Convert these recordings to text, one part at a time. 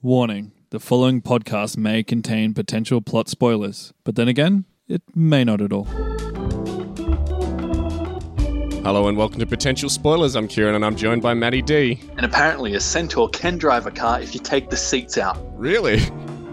Warning the following podcast may contain potential plot spoilers, but then again, it may not at all. Hello and welcome to Potential Spoilers. I'm Kieran and I'm joined by Maddie D. And apparently, a centaur can drive a car if you take the seats out. Really?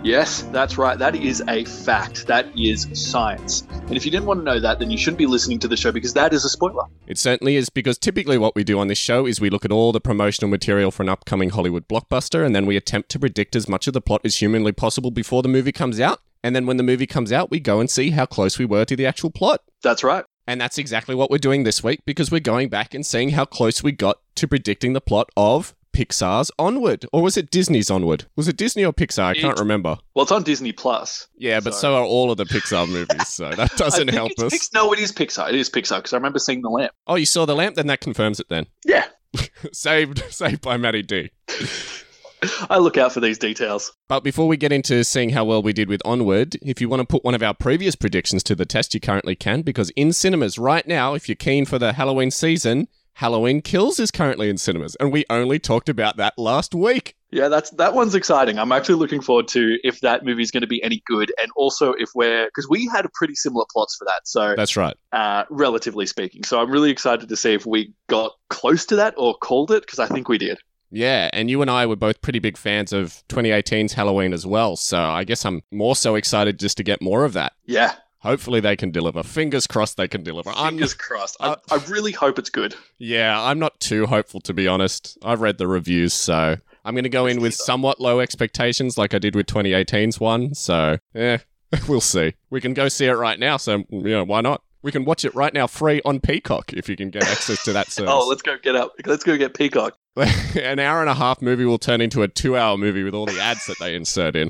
Yes, that's right. That is a fact. That is science. And if you didn't want to know that, then you shouldn't be listening to the show because that is a spoiler. It certainly is because typically what we do on this show is we look at all the promotional material for an upcoming Hollywood blockbuster and then we attempt to predict as much of the plot as humanly possible before the movie comes out. And then when the movie comes out, we go and see how close we were to the actual plot. That's right. And that's exactly what we're doing this week because we're going back and seeing how close we got to predicting the plot of Pixar's Onward. Or was it Disney's Onward? Was it Disney or Pixar? I can't remember. Well, it's on Disney Plus. Yeah, but so Sorry. are all of the Pixar movies, so that doesn't help us. Pix- no, it is Pixar. It is Pixar because I remember seeing the lamp. Oh, you saw the lamp? Then that confirms it then. Yeah, saved saved by Matty D. I look out for these details. But before we get into seeing how well we did with Onward, if you want to put one of our previous predictions to the test, you currently can, because in cinemas right now, if you're keen for the Halloween season, Halloween Kills is currently in cinemas, and we only talked about that last week. Yeah, that's that one's exciting. I'm actually looking forward to if that movie is going to be any good, and also if we're because we had pretty similar plots for that. So That's right. uh, relatively speaking. So I'm really excited to see if we got close to that or called it because I think we did. Yeah, and you and I were both pretty big fans of 2018's Halloween as well, so I guess I'm more so excited just to get more of that. Yeah, Hopefully they can deliver. Fingers crossed they can deliver. I'm fingers crossed. I, uh, I really hope it's good. Yeah, I'm not too hopeful to be honest. I've read the reviews, so I'm going to go in with somewhat low expectations, like I did with 2018's one. So, yeah, we'll see. We can go see it right now, so you know why not? We can watch it right now, free on Peacock, if you can get access to that service. Oh, let's go get up. Let's go get Peacock. An hour and a half movie will turn into a two-hour movie with all the ads that they insert in.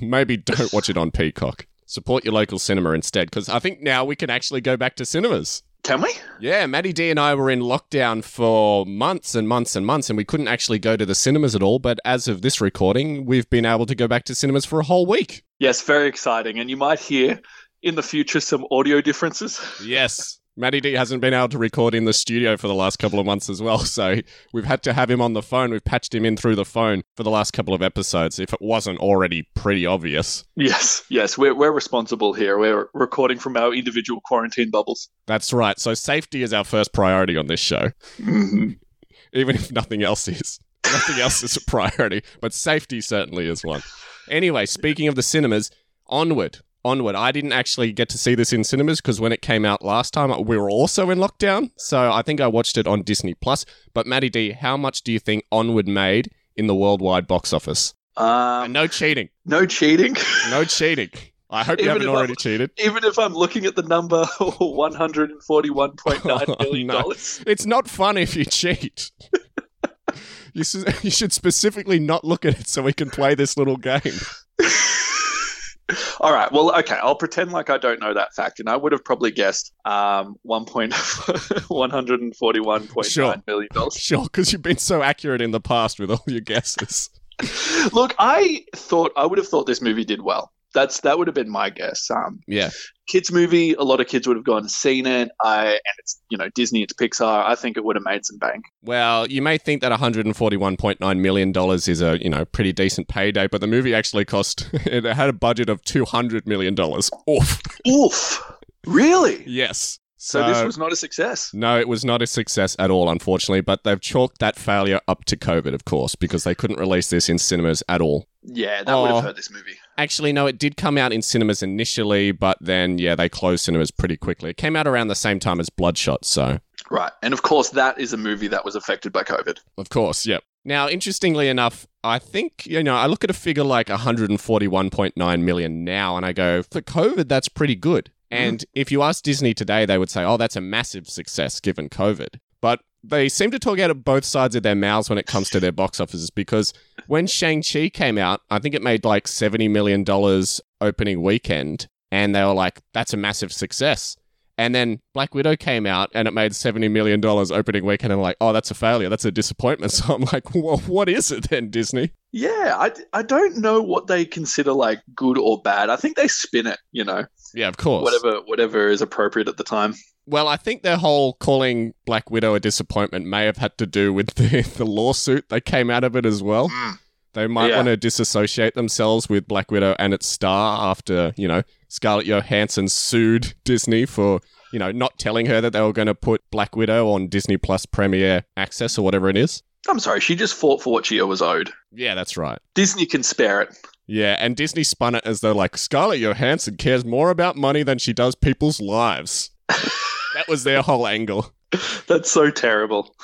Maybe don't watch it on Peacock. Support your local cinema instead, because I think now we can actually go back to cinemas. Can we? Yeah, Maddie D and I were in lockdown for months and months and months, and we couldn't actually go to the cinemas at all. But as of this recording, we've been able to go back to cinemas for a whole week. Yes, very exciting. And you might hear in the future some audio differences. Yes. Maddie D hasn't been able to record in the studio for the last couple of months as well, so we've had to have him on the phone. We've patched him in through the phone for the last couple of episodes, if it wasn't already pretty obvious. Yes, yes, we're, we're responsible here. We're recording from our individual quarantine bubbles. That's right. So safety is our first priority on this show. Mm-hmm. even if nothing else is. Nothing else is a priority, but safety certainly is one. Anyway, speaking of the cinemas, Onward. Onward. I didn't actually get to see this in cinemas because when it came out last time, we were also in lockdown. So I think I watched it on Disney Plus. But Maddie D, how much do you think Onward made in the worldwide box office? Um, and no cheating. no cheating. No cheating. I hope you Even haven't already I'm- cheated. Even if I'm looking at the number $141.9 Oh, million. no. It's not fun if you cheat. you, s- you should specifically not look at it so we can play this little game. All right. Well, okay. I'll pretend like I don't know that fact, and I would have probably guessed um, one point one hundred and forty-one point Sure. nine million dollars. Sure, because you've been so accurate in the past with all your guesses. Look, I thought I would have thought this movie did well. That's that would have been my guess. Um, Yeah. Kids movie. A lot of kids would have gone and seen it. I and it's you know Disney. It's Pixar. I think it would have made some bank. Well, you may think that $141.9 million is a, you know, pretty decent payday, but the movie actually cost, it had a budget of $200 million. Oof. Oof! Really? Yes. So this was not a success. No, it was not a success at all, unfortunately, but they've chalked that failure up to COVID, of course, because they couldn't release this in cinemas at all. Yeah, that would Oh. have hurt this movie. Actually, no, it did come out in cinemas initially, but then, yeah, they closed cinemas pretty quickly. It came out around the same time as Bloodshot, so. Right, and of course that is a movie that was affected by COVID. Of course, yep. Now, interestingly enough, I think, you know, I look at a figure like 141.9 million now and I go, for COVID, that's pretty good. Mm-hmm. And if you ask Disney today, they would say, oh, that's a massive success given COVID. But they seem to talk out of both sides of their mouths when it comes to their box offices because when Shang-Chi came out, I think it made like $70 million opening weekend. And they were like, that's a massive success. And then Black Widow came out and it made $70 million opening weekend. And I'm like, oh, that's a failure. That's a disappointment. So I'm like, well, what is it then, Disney? Yeah, I, I don't know what they consider like good or bad. I think they spin it, you know, Yeah, of course. whatever whatever is appropriate at the time. Well, I think their whole calling Black Widow a disappointment may have had to do with the, the lawsuit that came out of it as well. Hmm. They might Yeah. want to disassociate themselves with Black Widow and its star after, you know, Scarlett Johansson sued Disney for, you know, not telling her that they were going to put Black Widow on Disney Plus Premiere Access or whatever it is. I'm sorry, she just fought for what she was owed. Yeah, that's right. Disney can spare it. Yeah, and Disney spun it as though like Scarlett Johansson cares more about money than she does people's lives. that was their whole angle. That's so terrible.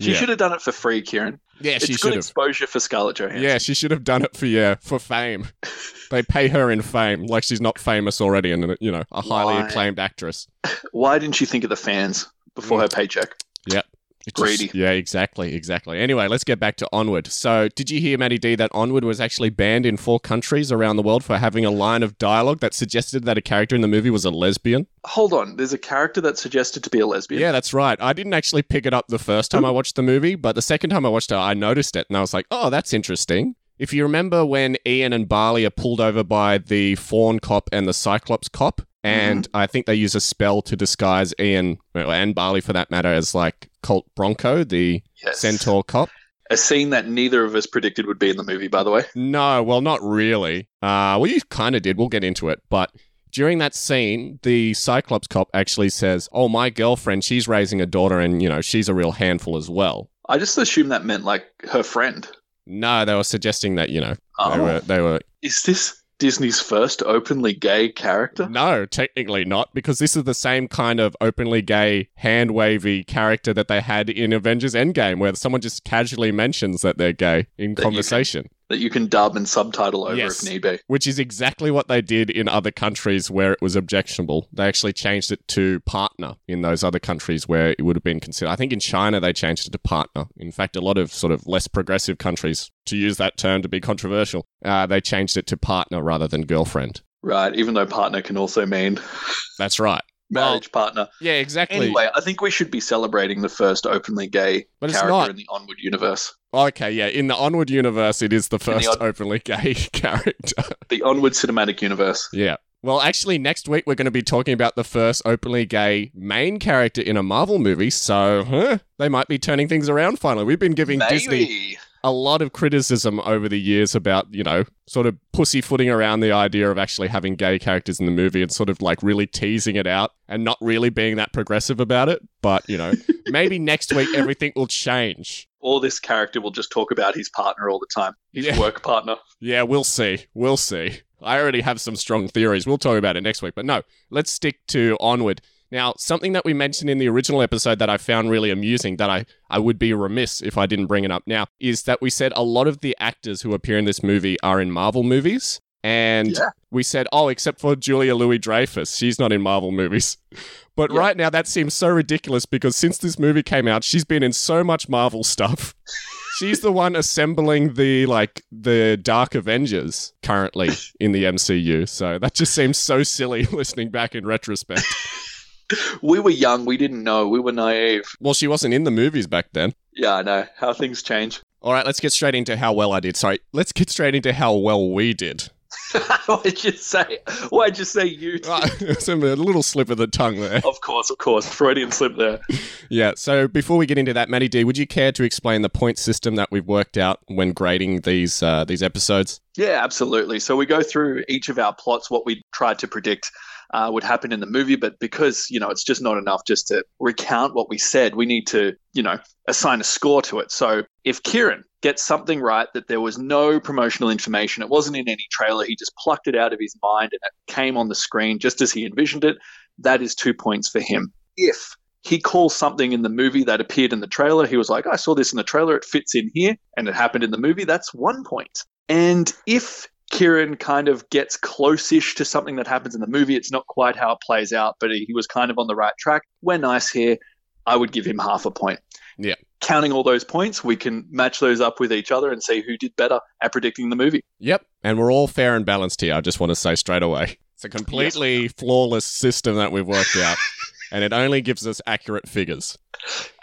She Yeah. should have done it for free, Kieran. Yeah, she should have. exposure for Scarlett Johansson. Yeah, she should have done it for yeah, for fame. they pay her in fame, like she's not famous already, and you know, a highly Why? acclaimed actress. Why didn't she think of the fans before Mm. her paycheck? It's just- Greedy. yeah, exactly, exactly. Anyway, let's get back to Onward. So, did you hear, Maddie D, that Onward was actually banned in four countries around the world for having a line of dialogue that suggested that a character in the movie was a lesbian? Hold on, there's a character that's suggested to be a lesbian. Yeah, that's right. I didn't actually pick it up the first time oh. I watched the movie, but the second time I watched it, I noticed it and I was like, oh, that's interesting. If you remember when Ian and Barley are pulled over by the Faun cop and the Cyclops cop, and I think they use a spell to disguise Ian and Barley for that matter as like Colt Bronco, the Yes. centaur cop. A scene that neither of us predicted would be in the movie, by the way. No, well, not really. Uh, well, you kind of did. We'll get into it. But during that scene, the Cyclops cop actually says, Oh, my girlfriend, she's raising a daughter and, you know, she's a real handful as well. I just assumed that meant like her friend. No, they were suggesting that, you know, they Oh, were, they were, is this Disney's first openly gay character? no, technically not, because this is the same kind of openly gay, hand wavy character that they had in Avengers Endgame, where someone just casually mentions that they're gay in That conversation. That you can dub and subtitle over Yes. if need be. which is exactly what they did in other countries where it was objectionable. They actually changed it to partner in those other countries where it would have been considered. I think in China they changed it to partner. In fact, a lot of sort of less progressive countries, to use that term to be controversial, uh, they changed it to partner rather than girlfriend. Right, even though partner can also mean That's right. Well, marriage partner. yeah, exactly. Anyway, I think we should be celebrating the first openly gay But it's character not. in the Onward universe. Okay, yeah, in the Onward universe, it is the first odd- openly gay character. The Onward cinematic universe. Yeah. Well, actually, next week we're going to be talking about the first openly gay main character in a Marvel movie. So, huh, they might be turning things around finally. We've been giving Disney Maybe. A lot of criticism over the years about, you know, sort of pussyfooting around the idea of actually having gay characters in the movie and sort of like really teasing it out and not really being that progressive about it. But, you know, maybe next week everything will change. Or this character will just talk about his partner all the time. His Yeah. work partner. Yeah, we'll see. We'll see. I already have some strong theories. We'll talk about it next week. But no, let's stick to Onward. Now, something that we mentioned in the original episode that I found really amusing, that I, I would be remiss if I didn't bring it up now, is that we said a lot of the actors who appear in this movie are in Marvel movies. And Yeah. we said, oh, except for Julia Louis Dreyfus. She's not in Marvel movies. But Yeah. right now, that seems so ridiculous because since this movie came out, she's been in so much Marvel stuff. She's the one assembling the like the Dark Avengers currently in the MCU. So that just seems so silly listening back in retrospect. We were young. We didn't know. We were naive. Well, she wasn't in the movies back then. Yeah, I know. How things change. All right, let's get straight into how well I did. Sorry, let's get straight into how well we did. Why'd you say? Why'd you say you? Ah, it's a little slip of the tongue there. Of course, of course. Freudian slip there. Yeah. So before we get into that, Matty D, would you care to explain the point system that we've worked out when grading these uh, these episodes? Yeah, absolutely. So we go through each of our plots, what we tried to predict uh, would happen in the movie, but because you know it's just not enough just to recount what we said, we need to you know assign a score to it. So if Kieran gets something right that there was no promotional information, it wasn't in any trailer, he just plucked it out of his mind and it came on the screen just as he envisioned it, that is two points for him. If he calls something in the movie that appeared in the trailer. He was like, I saw this in the trailer, it fits in here, and it happened in the movie. That's one point. And if Kieran kind of gets close-ish to something that happens in the movie, it's not quite how it plays out, but he was kind of on the right track. We're nice here. I would give him half a point. Yeah. Counting all those points, we can match those up with each other and see who did better at predicting the movie. Yep. And we're all fair and balanced here. I just want to say straight away. It's a completely flawless system that we've worked out, and it only gives us accurate figures.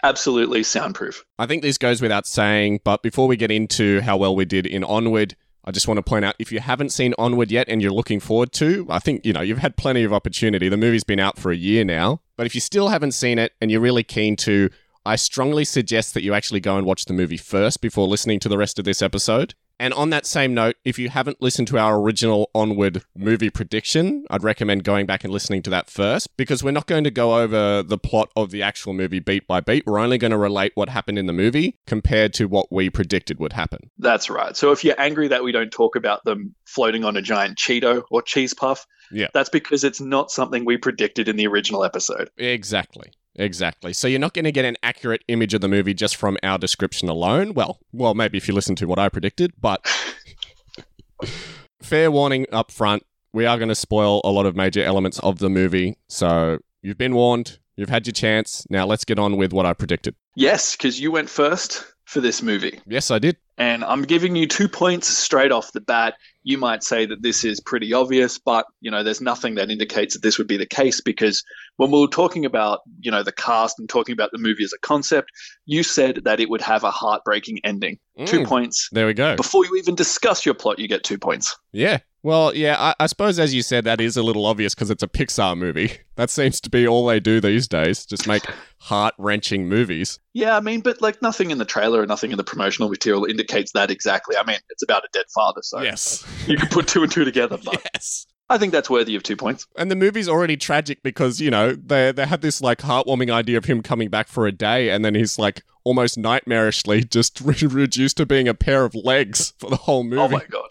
Absolutely soundproof. I think this goes without saying, but before we get into how well we did in Onward, I just want to point out if you haven't seen Onward yet and you're looking forward to, I think, you know, you've had plenty of opportunity. The movie's been out for a year now. But if you still haven't seen it and you're really keen to, I strongly suggest that you actually go and watch the movie first before listening to the rest of this episode. And on that same note, if you haven't listened to our original Onward movie prediction, I'd recommend going back and listening to that first because we're not going to go over the plot of the actual movie beat by beat. We're only going to relate what happened in the movie compared to what we predicted would happen. That's right. So if you're angry that we don't talk about them floating on a giant Cheeto or cheese puff, Yeah. that's because it's not something we predicted in the original episode. Exactly. Exactly. So you're not going to get an accurate image of the movie just from our description alone. Well, well, maybe if you listen to what I predicted, but fair warning up front, we are going to spoil a lot of major elements of the movie. So you've been warned. You've had your chance. Now let's get on with what I predicted. Yes, because you went first for this movie. Yes, I did. And I'm giving you two points straight off the bat. You might say that this is pretty obvious, but you know, there's nothing that indicates that this would be the case because when we were talking about, you know, the cast and talking about the movie as a concept, you said that it would have a heartbreaking ending. Two Mm, points. There we go. Before you even discuss your plot, you get two points. Yeah. Well, yeah, I, I suppose as you said, that is a little obvious because it's a Pixar movie. That seems to be all they do these days. Just make heart wrenching movies. Yeah, I mean, but like nothing in the trailer or nothing in the promotional material indicates that exactly. I mean, it's about a dead father, so Yes. you can put two and two together. But yes. I think that's worthy of two points. And the movie's already tragic because, you know, they they had this like heartwarming idea of him coming back for a day and then he's like almost nightmarishly just re- reduced to being a pair of legs for the whole oh movie. Oh my god.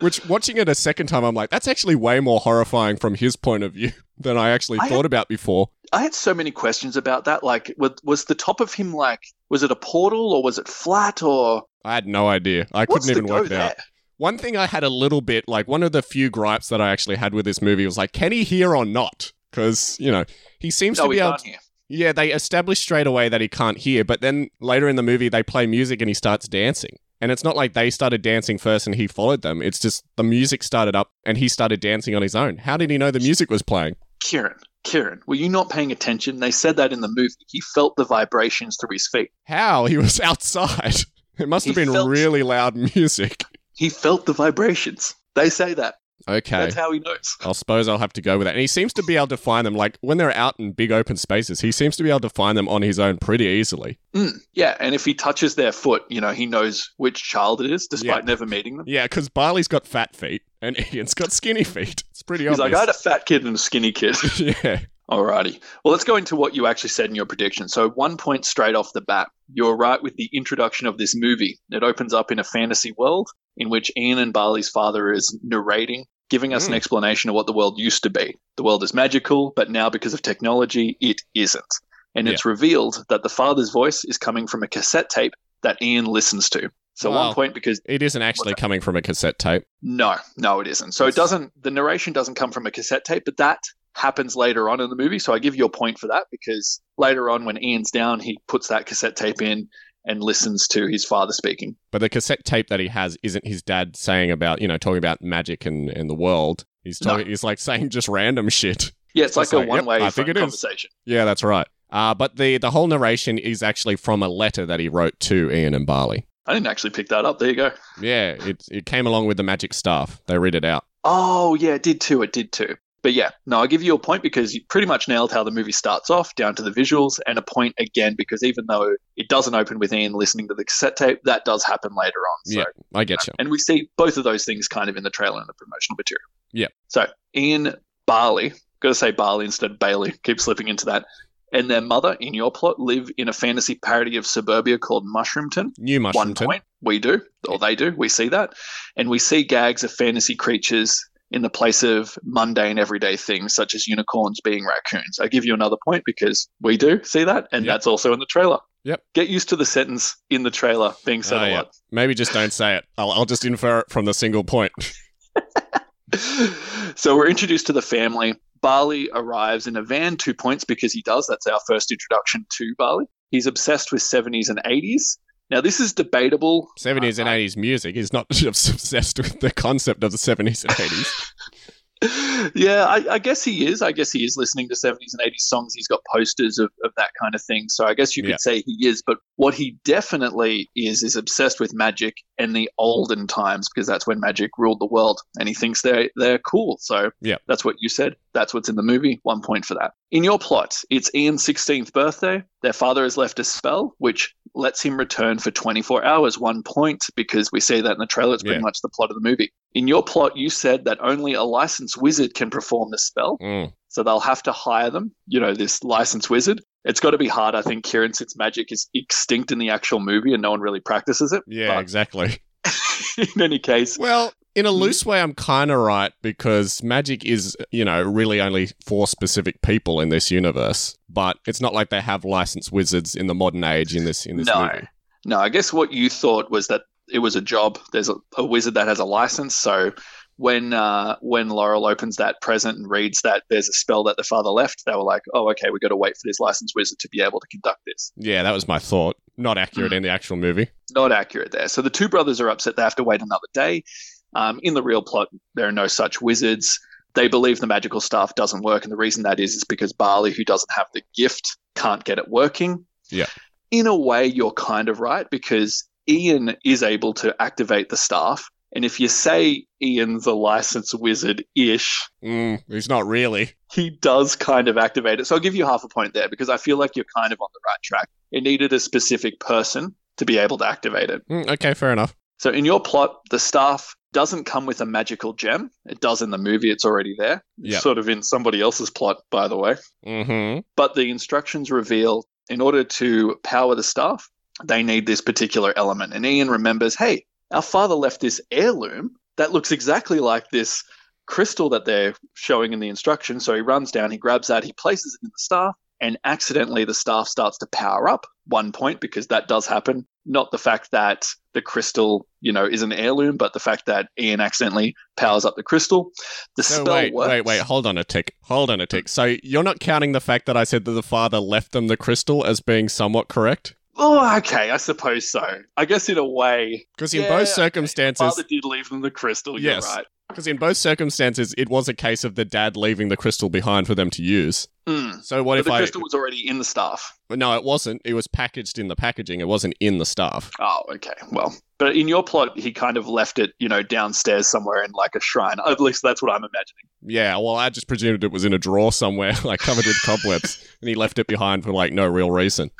Which watching it a second time I'm like that's actually way more horrifying from his point of view than I actually I- thought about before. I had so many questions about that. Like, was, was the top of him like, was it a portal or was it flat or I had no idea. I what's couldn't even work it out. One thing I had a little bit, like one of the few gripes that I actually had with this movie was like, can he hear or not? Because, you know, he seems No, to be able hear. Yeah, they establish straight away that he can't hear, but then later in the movie, they play music and he starts dancing. And it's not like they started dancing first and he followed them. It's just the music started up and he started dancing on his own. How did he know the music was playing? Kieran, Kieran, were you not paying attention? They said that in the movie. He felt the vibrations through his feet. How? He was outside. It must have He been felt- really loud music. He felt the vibrations. They say that. Okay. That's how he knows. I suppose I'll have to go with that. And he seems to be able to find them, like when they're out in big open spaces, he seems to be able to find them on his own pretty easily. Mm, yeah, and if he touches their foot, you know, he knows which child it is, despite Yeah. never meeting them. Yeah, because Barley's got fat feet and Ian's got skinny feet. It's pretty obvious. He's like, I had a fat kid and a skinny kid. yeah. Alrighty. Well, let's go into what you actually said in your prediction. So, one point straight off the bat, you're right with the introduction of this movie. It opens up in a fantasy world in which Ian and Barley's father is narrating, giving us an Mm. explanation of what the world used to be. The world is magical, but now because of technology, it isn't. And it's revealed that the father's voice is coming from a cassette tape that Ian listens to. So, Wow. one point because It isn't actually coming from a cassette tape. no, no, it isn't. So it doesn't. The narration doesn't come from a cassette tape, but that happens later on in the movie. So I give you a point for that because later on, when Ian's down, he puts that cassette tape in and listens to his father speaking. But the cassette tape that he has isn't his dad saying about, you know, talking about magic and, and the world. He's No. talking he's like saying just random shit. Yeah, it's like Just a one-way I think phone it is. conversation. Yeah, that's right. Uh, but the the whole narration is actually from a letter that he wrote to Ian and Barley. I didn't actually pick that up. There you go. Yeah, it it came along with the magic staff. They read it out. Oh yeah, it did too. It did too. But yeah, no, I'll give you a point because you pretty much nailed how the movie starts off, down to the visuals, and a point again because even though it doesn't open with Ian listening to the cassette tape, that does happen later on. So Yeah, I get you. And we see both of those things kind of in the trailer and the promotional material. Yeah. So Ian Barley, got to say Barley instead of Bailey, keep slipping into that. And their mother, in your plot, live in a fantasy parody of suburbia called Mushroomton. New Mushroomton. One point. We do, or they do. We see that. And we see gags of fantasy creatures in the place of mundane everyday things such as unicorns being raccoons. I give you another point because we do see that, and Yep. that's also in the trailer. Yep. Get used to the sentence in the trailer being said Oh, a yeah. lot. Maybe just don't say it. I'll, I'll just infer it from the single point. so we're introduced to the family. Barley arrives in a van, two points because he does. That's our first introduction to Barley. He's obsessed with 70s and 80s. Now, this is debatable. 70s and Uh, 80s music. He's not obsessed with the concept of the 70s and 80s. yeah, I, I guess he is. I guess he is listening to 70s and 80s songs. He's got posters of, of that kind of thing. So I guess you could Yeah. say he is. But what he definitely is, is obsessed with magic and the olden times because that's when magic ruled the world. And he thinks they're, they're cool. So Yeah. that's what you said. That's what's in the movie. One point for that. In your plot, it's Ian's 16th birthday. Their father has left a spell, which lets him return for 24 hours, one point, because we see that in the trailer. It's pretty Yeah. much the plot of the movie. In your plot, you said that only a licensed wizard can perform the spell. Mm. So they'll have to hire them, you know, this licensed wizard. It's got to be hard, I think, Kieran, since magic is extinct in the actual movie and no one really practices it. Yeah, But exactly. in any case, Well, in a Mm. loose way, I'm kind of right because magic is, you know, really only for specific people in this universe. But it's not like they have licensed wizards in the modern age in this in this No. movie. no, I guess what you thought was that it was a job. There's a, a wizard that has a license. So when uh, when Laurel opens that present and reads that there's a spell that the father left, they were like, oh, okay, we've got to wait for this licensed wizard to be able to conduct this. Yeah, that was my thought. Not accurate in the actual movie. not accurate there. So the two brothers are upset they have to wait another day. Um, in the real plot, there are no such wizards. They believe the magical staff doesn't work, and the reason that is is because Barley, who doesn't have the gift, can't get it working. Yeah. In a way, you're kind of right because Ian is able to activate the staff. And if you say Ian's a licensed wizard ish, Mm, he's not really. he does kind of activate it. So I'll give you half a point there because I feel like you're kind of on the right track. It needed a specific person to be able to activate it. Mm, okay, fair enough. So in your plot, the staff doesn't come with a magical gem. It does in the movie, it's already there. Yep. Sort of in somebody else's plot, by the way. Mm-hmm. But the instructions reveal in order to power the staff, they need this particular element. And Ian remembers, hey, our father left this heirloom that looks exactly like this crystal that they're showing in the instruction. So he runs down, he grabs that, he places it in the staff, and accidentally the staff starts to power up. One point, because that does happen. Not the fact that the crystal, you know, is an heirloom, but the fact that Ian accidentally powers up the crystal. The So spell wait, works. wait, wait. Hold on a tick. Hold on a tick. So you're not counting the fact that I said that the father left them the crystal as being somewhat correct? Oh, okay, I suppose so. I guess in a way, Because in Yeah, both circumstances, father did leave them the crystal. You're Yes. right. because in both circumstances, it was a case of the dad leaving the crystal behind for them to use. Mm. So what But if the I? crystal was already in the staff. No, it wasn't. It was packaged in the packaging. It wasn't in the staff. Oh, okay. Well, but in your plot, he kind of left it, you know, downstairs somewhere in like a shrine. At least that's what I'm imagining. Yeah, well, I just presumed it was in a drawer somewhere, like covered with cobwebs, and he left it behind for like no real reason.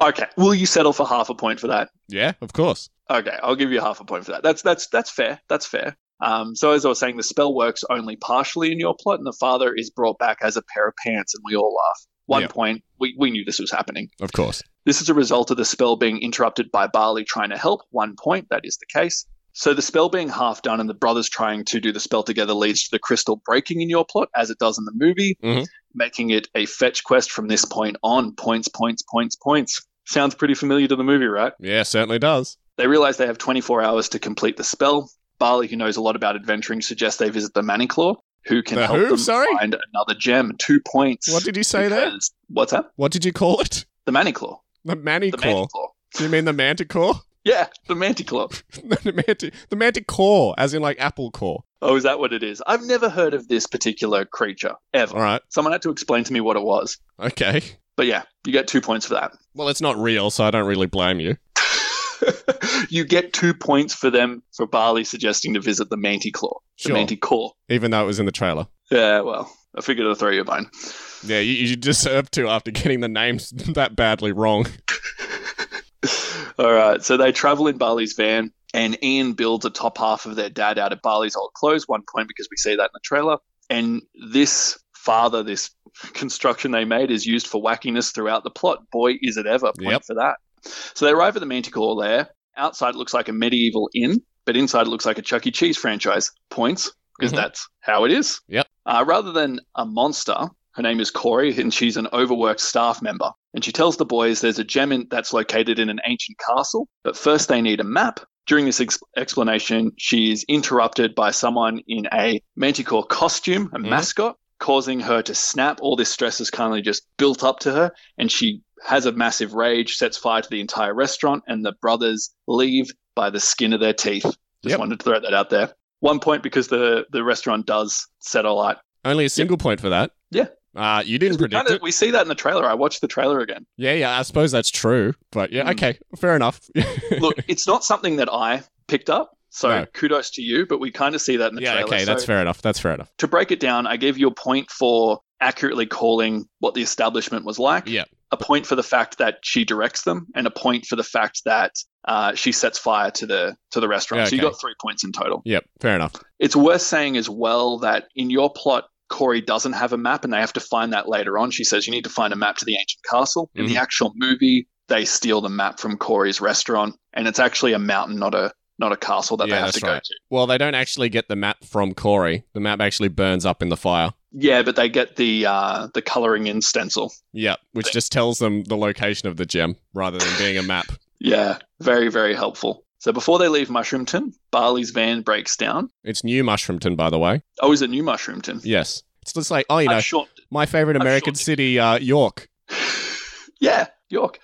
Okay. Will you settle for half a point for that? Yeah, of course. Okay, I'll give you half a point for that. That's that's that's fair. That's fair. Um, so as I was saying, the spell works only partially in your plot, and the father is brought back as a pair of pants, and we all laugh. One point, we, we knew this was happening. Of course. This is a result of the spell being interrupted by Barley trying to help. One point, that is the case. So the spell being half done and the brothers trying to do the spell together leads to the crystal breaking in your plot, as it does in the movie, Mhm. making it a fetch quest from this point on. Points, points, points, points. Sounds pretty familiar to the movie, right? Yeah, certainly does. They realize they have 24 hours to complete the spell. Barley, who knows a lot about adventuring, suggests they visit the Maniclaw, who can The help who? them Sorry? find another gem. Two points. What did you say there? What's that? What did you call it? The Maniclaw. The The Maniclaw. Do you mean the Manticore? Yeah, the manticore. the, manti- the Manticore, as in like apple core. Oh, is that what it is? I've never heard of this particular creature ever. All right. Someone had to explain to me what it was. Okay. But yeah, you get two points for that. Well, it's not real, so I don't really blame you. you get two points for them for Barley suggesting to visit the Manticlaw, the Sure. Manticore. Even though it was in the trailer. Yeah, well, I figured I'd throw you a bone. Yeah, you, you deserve to after getting the names that badly wrong. All right, so they travel in Barley's van, and Ian builds a top half of their dad out of Barley's old clothes. One point because we see that in the trailer. And this father, this construction they made, is used for wackiness throughout the plot. Boy, is it ever! Point Yep. for that. So they arrive at the Manticore lair. Outside it looks like a medieval inn, but inside it looks like a Chuck E. Cheese franchise. Points because Mhm. that's how it is. Yep. Uh, rather than a monster, her name is Corey, and she's an overworked staff member. And she tells the boys there's a gem in, that's located in an ancient castle, but first they need a map. During this ex- explanation, she is interrupted by someone in a Manticore costume, a Mhm. mascot, causing her to snap. All this stress is kindly just built up to her, and she has a massive rage, sets fire to the entire restaurant, and the brothers leave by the skin of their teeth. Just Yep. wanted to throw that out there. One point because the, the restaurant does set alight. Only a single point for that. Yeah. Uh, you didn't We, predict kinda- it. we see that in the trailer. I watched the trailer again. Yeah, yeah, I suppose that's true. But yeah, Mm. okay, fair enough. Look, it's not something that I picked up, so No. kudos to you. But we kind of see that in the yeah, trailer. okay, that's fair enough. That's fair enough. to break it down, I gave you a point for accurately calling what the establishment was like. Yeah. A point for the fact that she directs them, and a point for the fact that uh, she sets fire to the to the restaurant. Yeah, So you okay. got three points in total. Yep. Fair enough. It's worth saying as well that in your plot, Corey doesn't have a map, and they have to find that later on. She says you need to find a map to the ancient castle. In the actual movie, they steal the map from Corey's restaurant, and it's actually a mountain, not a not a castle that Yeah, they have to go to. Well, they don't actually get the map from Corey. The map actually burns up in the fire. Yeah, but they get the uh, the coloring in stencil. Yep. Which just tells them the location of the gem rather than being a map. Yeah, very very helpful. So before they leave Mushroomton, Barley's van breaks down. It's New Mushroomton, by the way. Oh, is it New Mushroomton? Yes. It's just like, oh, you know, short- my favorite American short- city, uh, York. yeah, York.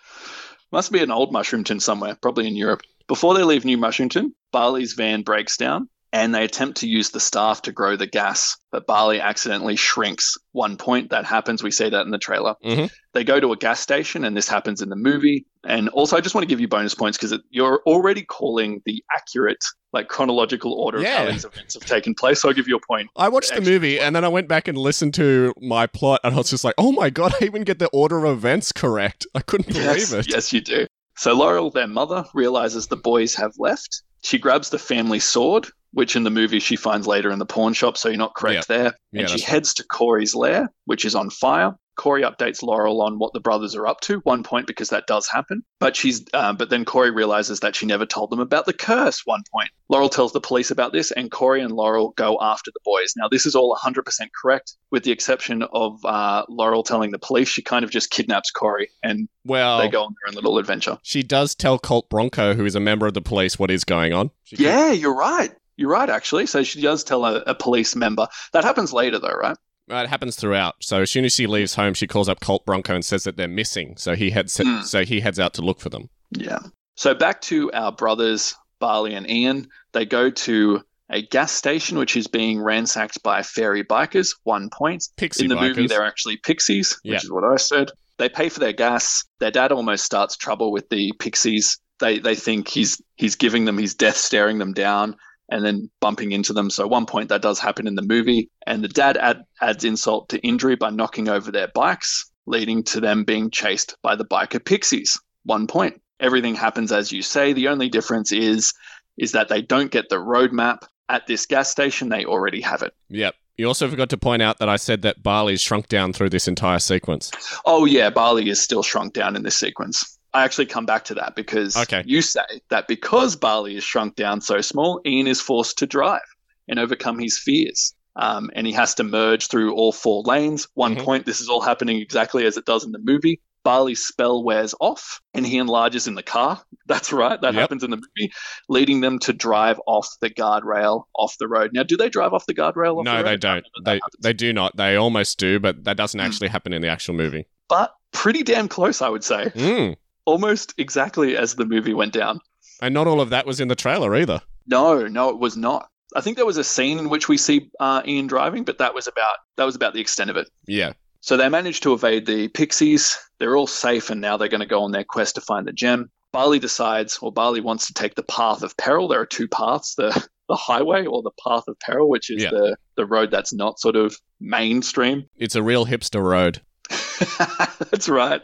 Must be an old Mushroomton somewhere, probably in Europe. Before they leave New Mushroomton, Barley's van breaks down and they attempt to use the staff to grow the gas, but Barley accidentally shrinks. One point that happens, we see that in the trailer. Mhm. They go to a gas station, and this happens in the movie. And also, I just want to give you bonus points because you're already calling the accurate, like chronological order of how these events have taken place. So I'll give you a point. I watched the movie and then I went back and listened to my plot and I was just like, oh my god, I even get the order of events correct. I couldn't believe Yes, it. yes, you do. So Laurel, their mother, realizes the boys have left. She grabs the family sword, which in the movie she finds later in the pawn shop, so you're not correct there. Yeah, and she heads to Corey's lair, which is on fire. Corey updates Laurel on what the brothers are up to. One point because that does happen, but she's uh, but then Corey realizes that she never told them about the curse. One point. Laurel tells the police about this, and Corey and Laurel go after the boys. Now this is all 100% correct, with the exception of uh, Laurel telling the police she kind of just kidnaps Corey, and Well, they go on their own little adventure. she does tell Colt Bronco, who is a member of the police, what is going on. She Yeah, you're right. You're right, actually. So she does tell a, a police member. That happens later, though, right? It happens throughout. So as soon as she leaves home, she calls up Colt Bronco and says that they're missing. So he heads Hmm. so he heads out to look for them. Yeah. So back to our brothers, Barley and Ian. They go to a gas station, which is being ransacked by fairy bikers. One point. Pixie In the movie, they're actually pixies, which Yeah. is what I said. They pay for their gas. Their dad almost starts trouble with the pixies. They they think he's he's giving them his death, staring them down, and then bumping into them. So one point that does happen in the movie, and the dad add, adds insult to injury by knocking over their bikes, leading to them being chased by the biker pixies. One point. Everything happens as you say. The only difference is is that they don't get the roadmap at this gas station. They already have it. Yep. You also forgot to point out that I said that Barley's shrunk down through this entire sequence. Oh yeah, Barley is still shrunk down in this sequence. I actually come back to that because Okay. you say that because Barley is shrunk down so small, Ian is forced to drive and overcome his fears. Um, and he has to merge through all four lanes. One Mhm. point, this is all happening exactly as it does in the movie. Barley's spell wears off and he enlarges in the car. That's right, that Yep. happens in the movie, leading them to drive off the guardrail off the road. Now, do they drive off the guardrail? Off no, the they road? don't. They they do not. They almost do, but that doesn't Hmm. actually happen in the actual movie. but pretty damn close, I would say. Mm. Almost exactly as the movie went down. And not all of that was in the trailer either. No, no, it was not. I think there was a scene in which we see uh, Ian driving, but that was about that was about the extent of it. Yeah. So they managed to evade the pixies. They're all safe, and now they're going to go on their quest to find the gem. Barley decides, or Barley wants to take the path of peril. There are two paths: the the highway or the path of peril, which is Yeah. the the road that's not sort of mainstream. It's a real hipster road. That's right.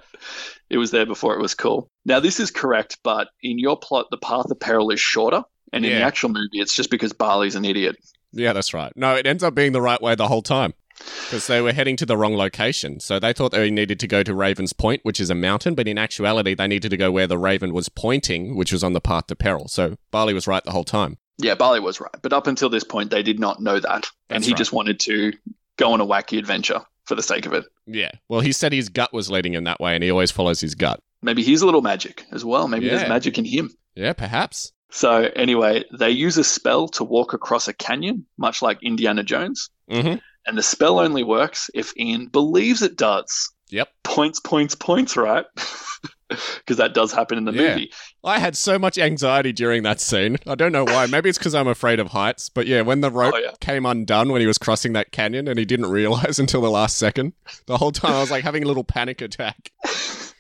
It was there before it was cool. Now, this is correct, but in your plot, the path of peril is shorter. And in the actual movie, it's just because Barley's an idiot. Yeah, that's right. No, it ends up being the right way the whole time. Because they were heading to the wrong location. So they thought they needed to go to Raven's Point, which is a mountain, but in actuality, they needed to go where the Raven was pointing, which was on the path to peril. So Barley was right the whole time. Yeah, Barley was right. But up until this point, they did not know that. and he right. just wanted to go on a wacky adventure for the sake of it. Yeah. Well, he said his gut was leading him that way, and he always follows his gut. Maybe he's a little magic as well. Maybe Yeah. there's magic in him. Yeah, perhaps. So, anyway, they use a spell to walk across a canyon, much like Indiana Jones. Mm-hmm. And the spell only works if Ian believes it does. Yep. Points, points, points, right? Because that does happen in the Yeah. movie. I had so much anxiety during that scene. I don't know why. Maybe it's because I'm afraid of heights. But yeah, when the oh, rope Oh, yeah. came undone when he was crossing that canyon and he didn't realize until the last second, the whole time I was like having a little panic attack.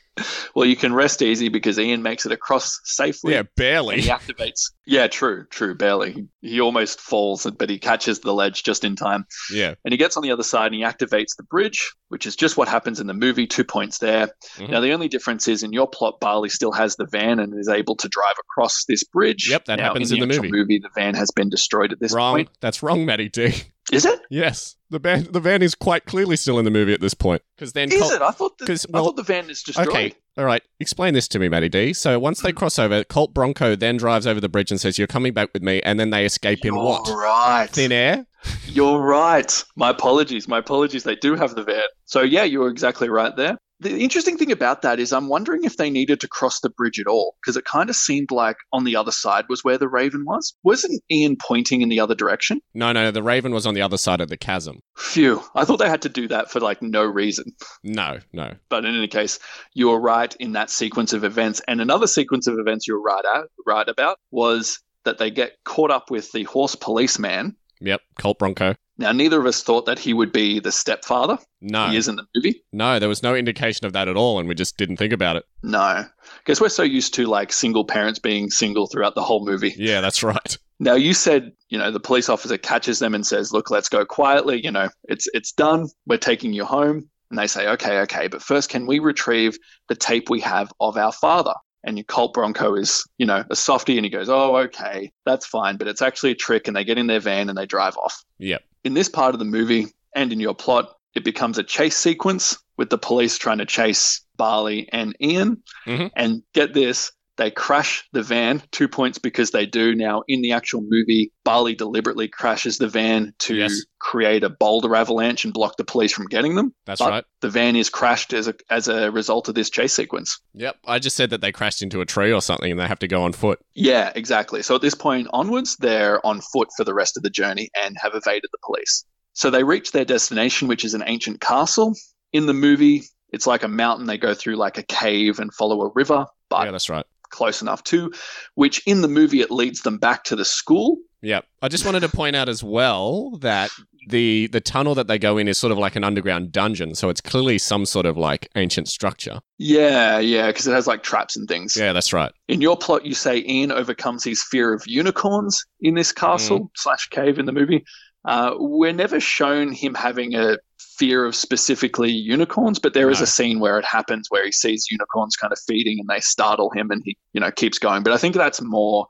Well, you can rest easy because Ian makes it across safely. Yeah, And barely. he activates. Yeah, true, true, barely. He, he almost falls, but he catches the ledge just in time. Yeah. And he gets on the other side and he activates the bridge, which is just what happens in the movie. Two points there. Mhm. Now, the only difference is in your plot, Barley still has the van and is able to drive across this bridge. Yep, that Now, happens in in the movie. movie. The van has been destroyed at this Wrong. point. That's wrong, Matty D. Is it? Yes, the van the van is quite clearly still in the movie at this point. Because then Is Colt- it? I thought, the, 'cause, I thought the van is destroyed. Okay, all right. Explain this to me, Matty D. So once they cross over, Colt Bronco then drives over the bridge and says, "You're coming back with me," and then they escape in You're what? Right. Thin air. You're right. My apologies. My apologies. They do have the van. So yeah, you were exactly right there. The interesting thing about that is I'm wondering if they needed to cross the bridge at all because it kind of seemed like on the other side was where the Raven was. Wasn't Ian pointing in the other direction? No, no, the Raven was on the other side of the chasm. Phew. I thought they had to do that for like no reason. No, no. But in any case, you were right in that sequence of events. And another sequence of events you were right at, right about was that they get caught up with the horse policeman. Yep, Colt Bronco. Now, neither of us thought that he would be the stepfather. No, He is in the movie. no, there was no indication of that at all, and we just didn't think about it. No. Because we're so used to like single parents being single throughout the whole movie. Yeah, that's right. Now you said, you know, the police officer catches them and says, "Look, let's go quietly, you know, it's it's done. We're taking you home." And they say, "Okay, okay, but first can we retrieve the tape we have of our father?" And your Colt Bronco is, you know, a softie and he goes, "Oh, okay, that's fine, but it's actually a trick." And they get in their van and they drive off. Yep. In this part of the movie and in your plot, it becomes a chase sequence with the police trying to chase Barley and Ian. Mhm. And get this, they crash the van. Two points because they do. Now, in the actual movie, Barley deliberately crashes the van to Yes. create a boulder avalanche and block the police from getting them. That's But right. The van is crashed as a as a result of this chase sequence. Yep. I just said that they crashed into a tree or something and they have to go on foot. Yeah, exactly. So at this point onwards, they're on foot for the rest of the journey and have evaded the police. So they reach their destination, which is an ancient castle. In the movie, it's like a mountain. They go through like a cave and follow a river, but yeah, that's right. Close enough to, Which in the movie, it leads them back to the school. Yeah. I just wanted to point out as well that the the tunnel that they go in is sort of like an underground dungeon, so it's clearly some sort of like ancient structure. Yeah, yeah, because it has like traps and things. Yeah, that's right. In your plot, you say Ian overcomes his fear of unicorns in this castle slash cave in the movie. Uh, we're never shown him having a fear of specifically unicorns, but there is No. a scene where it happens where he sees unicorns kind of feeding and they startle him and he, you know, keeps going. But I think that's more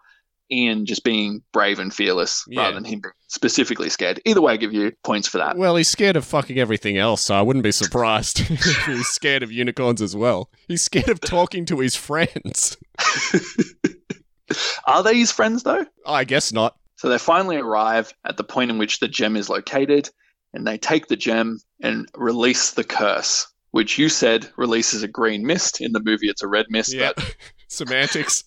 Ian just being brave and fearless Yeah. rather than him specifically scared. Either way, I give you points for that. Well, he's scared of fucking everything else, so I wouldn't be surprised if he's scared of unicorns as well. He's scared of talking to his friends. Are they his friends though? I guess not. So they finally arrive at the point in which the gem is located, and they take the gem and release the curse, which you said releases a green mist. In the movie, it's a red mist. Yeah. Semantics.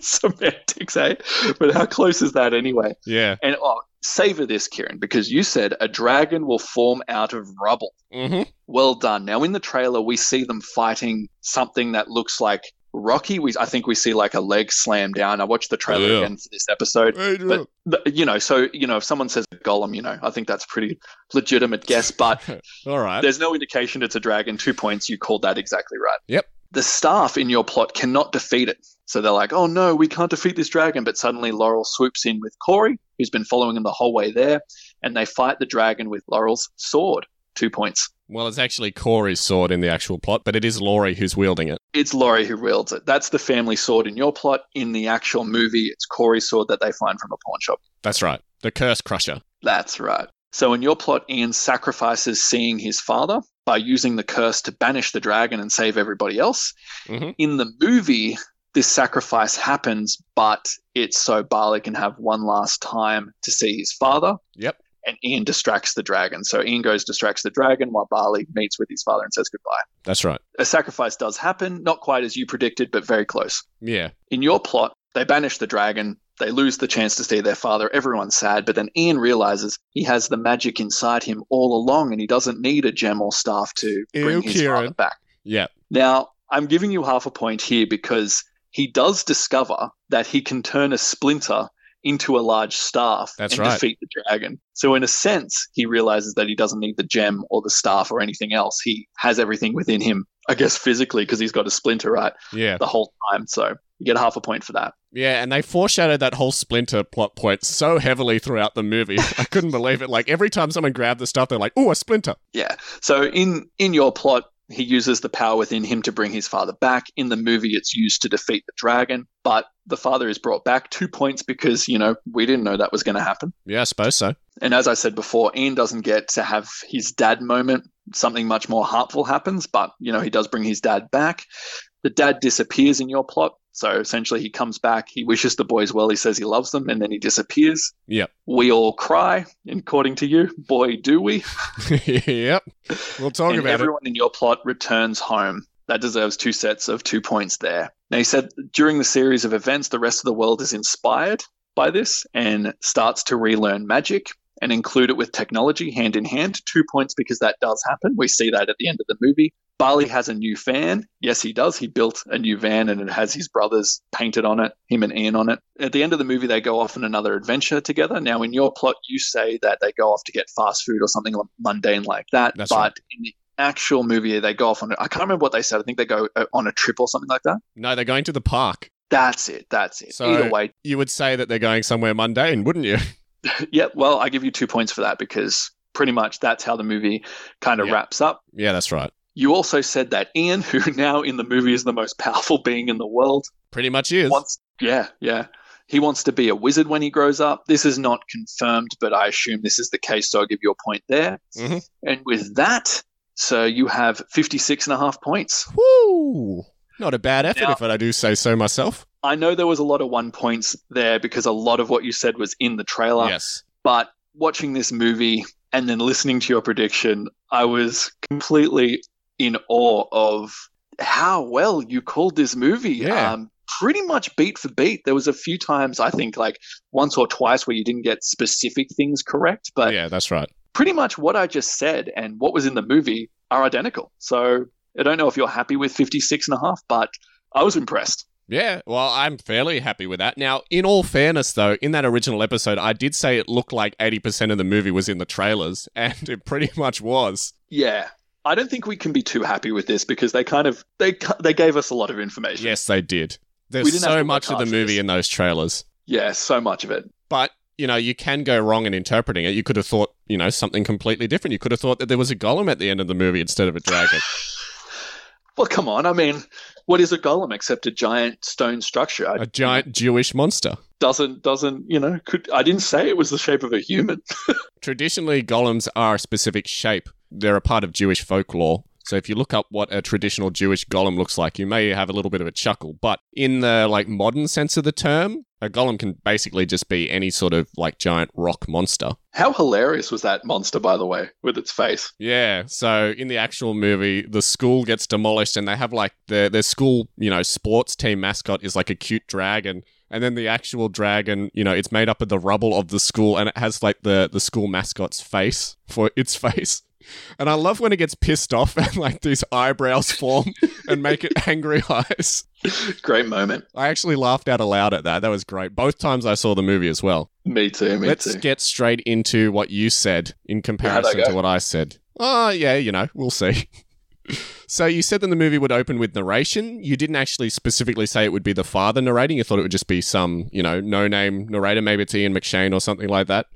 Semantics, eh? But how close is that anyway? Yeah. And oh, savor this, Kieran, because you said a dragon will form out of rubble. Mm-hmm. Well done. Now, in the trailer, we see them fighting something that looks like Rocky. We, I think we see like a leg slam down. I watched the trailer oh, Yeah. again for this episode. But you know, so you know, if someone says golem, you know, I think that's a pretty legitimate guess. But All right. there's no indication it's a dragon. Two points. You called that exactly right. Yep. The staff in your plot cannot defeat it. So they're like, oh no, we can't defeat this dragon. But suddenly Laurel swoops in with Corey, who's been following them the whole way there, and they fight the dragon with Laurel's sword. Two points. Well, it's actually Corey's sword in the actual plot, but it is Laurie who's wielding it. It's Laurie who wields it. That's the family sword in your plot. In the actual movie, it's Corey's sword that they find from a pawn shop. That's right. The Curse Crusher. That's right. So in your plot, Ian sacrifices seeing his father by using the curse to banish the dragon and save everybody else. Mhm. In the movie, this sacrifice happens, but it's so Barley can have one last time to see his father. Yep. And Ian distracts the dragon. So Ian goes, distracts the dragon while Barley meets with his father and says goodbye. That's right. A sacrifice does happen, not quite as you predicted, but very close. Yeah. In your plot, they banish the dragon. They lose the chance to see their father. Everyone's sad, but then Ian realizes he has the magic inside him all along and he doesn't need a gem or staff to bring Ew, his Kieran. father back. Yeah. Now, I'm giving you half a point here because he does discover that he can turn a splinter into a large staff That's and right. defeat the dragon. So, in a sense, he realizes that he doesn't need the gem or the staff or anything else. He has everything within him I guess physically because he's got a splinter right Yeah. the whole time. So you get half a point for that. Yeah, and they foreshadowed that whole splinter plot point so heavily throughout the movie. I couldn't believe it. Like every time someone grabbed the stuff, they're like, "Oh, a splinter." Yeah. So in in your plot, he uses the power within him to bring his father back. In the movie, it's used to defeat the dragon, but the father is brought back two points because you know we didn't know that was going to happen. Yeah, I suppose so. And as I said before, Ian doesn't get to have his dad moment. Something much more heartful happens, but you know he does bring his dad back. The dad disappears in your plot. So essentially, he comes back, he wishes the boys well, he says he loves them, and then he disappears. Yep. We all cry, according to you. Boy, do we. yep. We'll talk and about it. everyone in your plot returns home. That deserves two sets of two points there. Now, he said during the series of events, the rest of the world is inspired by this and starts to relearn magic and include it with technology hand in hand. Two points because that does happen. We see that at the end of the movie. Barley has a new van. Yes, he does. He built a new van and it has his brothers painted on it, him and Ian on it. At the end of the movie, they go off on another adventure together. Now, in your plot, you say that they go off to get fast food or something mundane like that. That's but right. in the actual movie, they go off on, I can't remember what they said. I think they go uh, on a trip or something like that. No, they're going to the park. That's it. That's it. So- Either way, You would say that they're going somewhere mundane, wouldn't you? yeah. Well, I give you two points for that because pretty much that's how the movie kind of Yeah. wraps up. Yeah, that's right. You also said that Ian, who now in the movie is the most powerful being in the world, Pretty much is. wants yeah yeah he wants to be a wizard when he grows up this is not confirmed but i assume this is the case so i'll give you a point there Mhm. and with that so you have 56 and a half points Woo! Not a bad effort, Now- if I do say so myself. I know there was a lot of one points there because a lot of what you said was in the trailer yes. but watching this movie and then listening to your prediction i was completely in awe of how well you called this movie Yeah. um, pretty much beat for beat there was a few times i think like once or twice where you didn't get specific things correct but yeah, that's right. pretty much what i just said and what was in the movie are identical so i don't know if you're happy with 56 and a half but i was impressed Yeah, well, I'm fairly happy with that. Now, in all fairness, though, in that original episode, I did say it looked like 80% of the movie was in the trailers, and it pretty much was. yeah i don't think we can be too happy with this because they kind of they they gave us a lot of information Yes, they did. There's so much of the movie in those trailers. Yeah, so much of it. But, you know, you can go wrong in interpreting it. You could have thought, you know, something completely different. You could have thought that there was a golem at the end of the movie instead of a dragon. Well, come on. I mean, what is a golem except a giant stone structure? a giant Jewish monster. doesn't doesn't you know? Could I didn't say it was the shape of a human. Traditionally, golems are a specific shape. They're a part of Jewish folklore. So if you look up what a traditional Jewish golem looks like, you may have a little bit of a chuckle. But in the like modern sense of the term, a golem can basically just be any sort of like giant rock monster. How hilarious was that monster, by the way, with its face? Yeah. So in the actual movie, the school gets demolished, and they have like their their school, you know, sports team mascot is like a cute dragon, and then the actual dragon, you know, it's made up of the rubble of the school, and it has like the the school mascot's face for its face. And I love when it gets pissed off and like these eyebrows form and make it angry eyes. Great moment. I actually laughed out aloud at that. That was great. Both times I saw the movie as well. Me too. Me Let's too. get straight into what you said in comparison to what I said. Oh, yeah, you know, we'll see. so you said that the movie would open with narration. You didn't actually specifically say it would be the father narrating. You thought it would just be some, you know, no-name narrator. Maybe it's Ian McShane or something like that.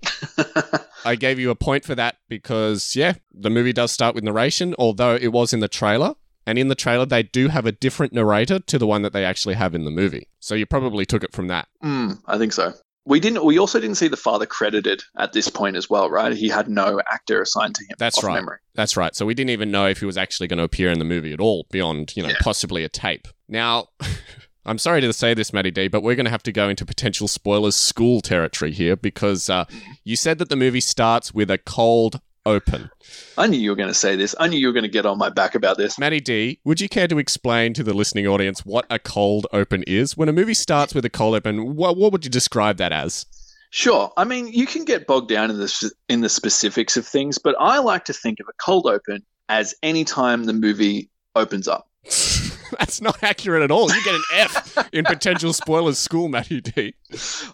I gave you a point for that because, yeah, the movie does start with narration, although it was in the trailer. And in the trailer, they do have a different narrator to the one that they actually have in the movie. So you probably took it from that. Mm, I think so. We didn't. We also didn't see the father credited at this point as well, right? He had no actor assigned to him. That's right. Memory. That's right. So we didn't even know if he was actually going to appear in the movie at all, beyond, you know, Yeah. possibly a tape. Now, I'm sorry to say this, Matty D, but we're going to have to go into potential spoilers school territory here because uh, you said that the movie starts with a cold open. I knew you were going to say this. I knew you were going to get on my back about this. Matty D, would you care to explain to the listening audience what a cold open is? When a movie starts with a cold open, what, what would you describe that as? Sure. I mean, you can get bogged down in the in the specifics of things, but I like to think of a cold open as any time the movie opens up. That's not accurate at all. You get an F in potential spoilers school, Matty D.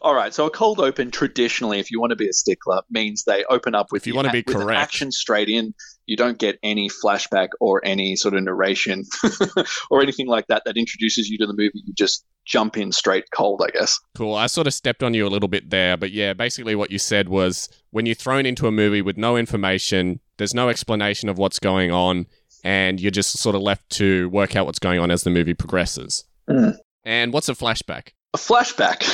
All right, so a cold open traditionally, if you want to be a stickler, means they open up with If you want to be correct. action straight in. You don't get any flashback or any sort of narration or anything like that that introduces you to the movie. You just jump in straight cold, I guess. Cool. I sort of stepped on you a little bit there, but yeah, basically what you said was when you're thrown into a movie with no information, there's no explanation of what's going on, and you're just sort of left to work out what's going on as the movie progresses. Mm. And what's a flashback? A flashback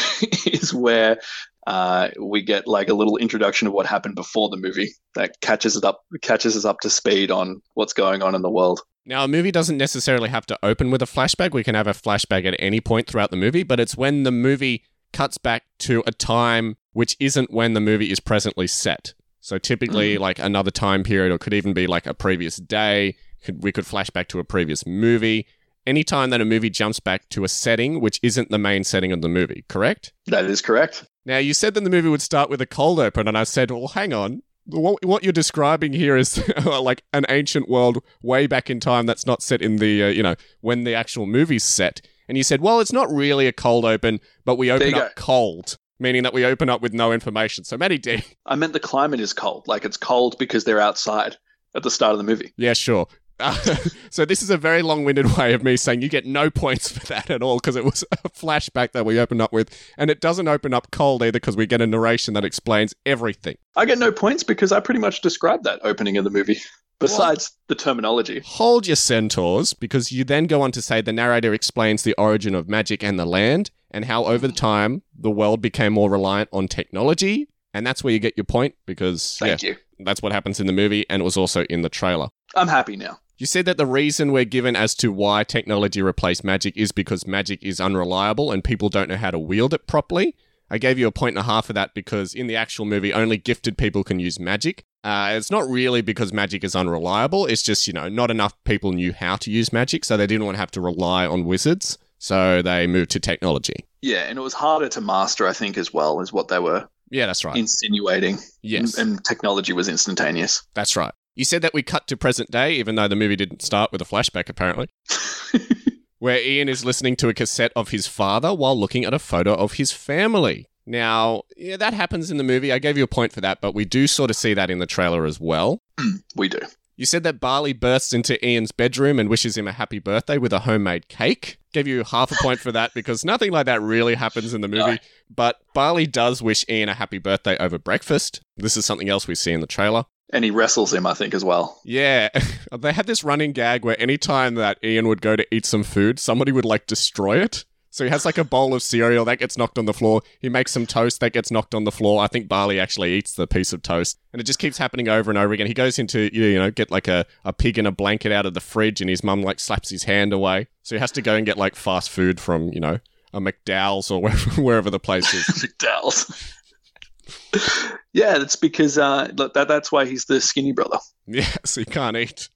is where uh, we get like a little introduction of what happened before the movie that catches it up, catches us up to speed on what's going on in the world. Now, a movie doesn't necessarily have to open with a flashback. We can have a flashback at any point throughout the movie, but it's when the movie cuts back to a time which isn't when the movie is presently set. So typically, like another time period, or could even be like a previous day. Could, we could flash back to a previous movie. Anytime that a movie jumps back to a setting which isn't the main setting of the movie, correct? That is correct. Now, you said that the movie would start with a cold open, and I said, well, hang on. What, what you're describing here is like an ancient world way back in time that's not set in the, uh, you know, when the actual movie's set. And you said, well, it's not really a cold open, but we open up cold, meaning that we open up with no information. So, Matty D, I meant the climate is cold. Like it's cold because they're outside at the start of the movie. yeah, sure. Uh, so this is a very long-winded way of me saying you get no points for that at all because it was a flashback that we opened up with, and it doesn't open up cold either because we get a narration that explains everything. I get no points because I pretty much described that opening of the movie. Besides the terminology. Hold your centaurs, because you then go on to say the narrator explains the origin of magic and the land, and how over time the world became more reliant on technology. And that's where you get your point, because yeah, Thank you. that's what happens in the movie, and it was also in the trailer. I'm happy now. You said that the reason we're given as to why technology replaced magic is because magic is unreliable and people don't know how to wield it properly. I gave you a point and a half for that because in the actual movie, only gifted people can use magic. Uh, it's not really because magic is unreliable. It's just, you know, not enough people knew how to use magic, so they didn't want to have to rely on wizards. So they moved to technology. Yeah, and it was harder to master, I think, as well, is what they were Yeah, that's right. insinuating. yes, And, and technology was instantaneous. that's right. You said that we cut to present day, even though the movie didn't start with a flashback, apparently. where Ian is listening to a cassette of his father while looking at a photo of his family. Now, yeah, that happens in the movie. I gave you a point for that, but we do sort of see that in the trailer as well. Hmm, we do. You said that Barley bursts into Ian's bedroom and wishes him a happy birthday with a homemade cake. Gave you half a point for that because nothing like that really happens in the movie. No. But Barley does wish Ian a happy birthday over breakfast. This is something else we see in the trailer. And he wrestles him, I think, as well. Yeah, they had this running gag where anytime that Ian would go to eat some food, somebody would like destroy it. So he has like a bowl of cereal that gets knocked on the floor. He makes some toast that gets knocked on the floor. I think Barley actually eats the piece of toast, and it just keeps happening over and over again. He goes into you know get like a, a pig in a blanket out of the fridge, and his mum like slaps his hand away. So he has to go and get like fast food from you know a McDowell's or wherever, wherever the place is. McDowell's. Yeah, that's because uh, that, that's why he's the skinny brother. Yeah, so he can't eat.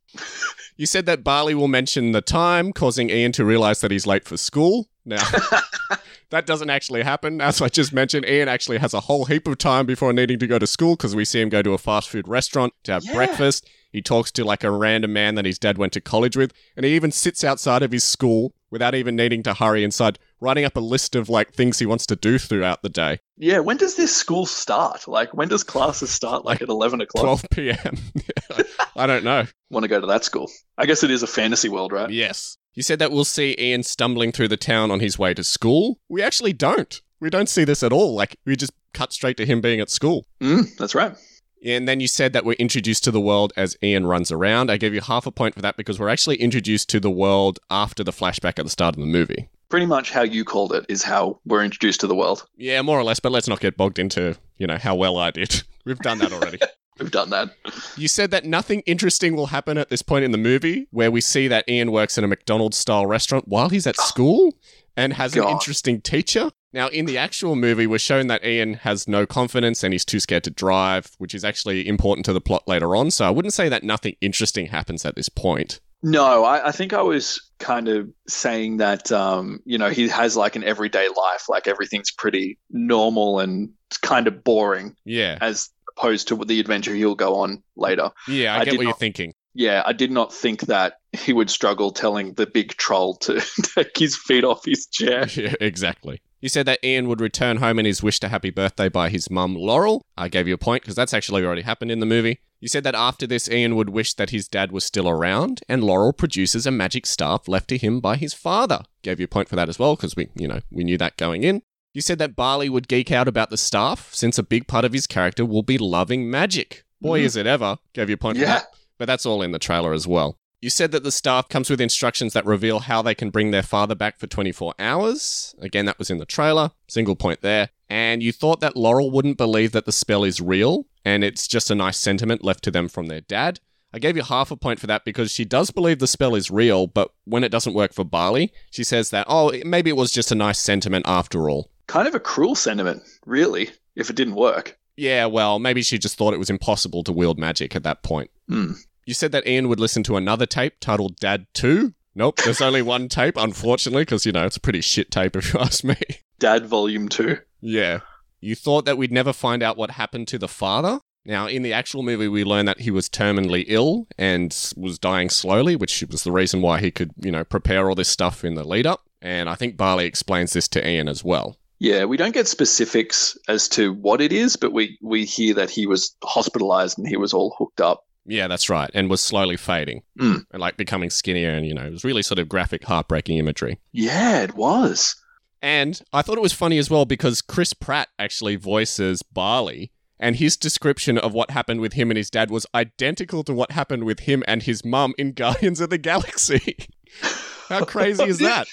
You said that Barley will mention the time, causing Ian to realize that he's late for school. Now, that doesn't actually happen. As I just mentioned, Ian actually has a whole heap of time before needing to go to school because we see him go to a fast food restaurant to have Yeah. breakfast. He talks to like a random man that his dad went to college with, and he even sits outside of his school without even needing to hurry inside, writing up a list of like things he wants to do throughout the day. Yeah, when does this school start? Like, when does classes start? Like at 11 o'clock? 12 p.m. I don't know. Want to go to that school? I guess it is a fantasy world, right? Yes. You said that we'll see Ian stumbling through the town on his way to school. We actually don't. We don't see this at all. Like, we just cut straight to him being at school. Mm, that's right. And then you said that we're introduced to the world as Ian runs around. I gave you half a point for that because we're actually introduced to the world after the flashback at the start of the movie. Pretty much how you called it is how we're introduced to the world. Yeah, more or less, but let's not get bogged into, you know, how well I did. We've done that already. We've done that. You said that nothing interesting will happen at this point in the movie, where we see that Ian works in a McDonald's style restaurant while he's at ah. school and has an interesting teacher. Now, in the actual movie, we're shown that Ian has no confidence and he's too scared to drive, which is actually important to the plot later on. So I wouldn't say that nothing interesting happens at this point. No, I, I think I was kind of saying that, um, you know, he has like an everyday life, like everything's pretty normal and it's kind of boring Yeah. as opposed to the adventure he'll go on later. Yeah, I, I get what you're thinking. yeah, I did not think that he would struggle telling the big troll to take his feet off his chair. Yeah, exactly. You said that Ian would return home and his wished a happy birthday by his mum, Laurel. I gave you a point because that's actually already happened in the movie. You said that after this, Ian would wish that his dad was still around, and Laurel produces a magic staff left to him by his father. Gave you a point for that as well because we, you know, we knew that going in. You said that Barley would geek out about the staff since a big part of his character will be loving magic. Boy, Mhm. is it ever. Gave you a point for Yeah. that. But that's all in the trailer as well. You said that the staff comes with instructions that reveal how they can bring their father back for 24 hours. Again, that was in the trailer. Single point there. And you thought that Laurel wouldn't believe that the spell is real and it's just a nice sentiment left to them from their dad. I gave you half a point for that because she does believe the spell is real, but when it doesn't work for Barley, she says that, oh, maybe it was just a nice sentiment after all. Kind of a cruel sentiment, really, if it didn't work. Yeah, well, maybe she just thought it was impossible to wield magic at that point. Hmm. You said that Ian would listen to another tape titled Dad 2. Nope, there's only one tape, unfortunately, because, you know, it's a pretty shit tape if you ask me. Dad Volume 2. Yeah. You thought that we'd never find out what happened to the father? Now, in the actual movie, we learn that he was terminally ill and was dying slowly, which was the reason why he could, you know, prepare all this stuff in the lead up. And I think Barley explains this to Ian as well. Yeah, we don't get specifics as to what it is, but we, we hear that he was hospitalized and he was all hooked up. Yeah, that's right. And was slowly fading Mm. and like becoming skinnier. And, you know, it was really sort of graphic, heartbreaking imagery. Yeah, it was. And I thought it was funny as well because Chris Pratt actually voices Barley, and his description of what happened with him and his dad was identical to what happened with him and his mum in Guardians of the Galaxy. How crazy is that?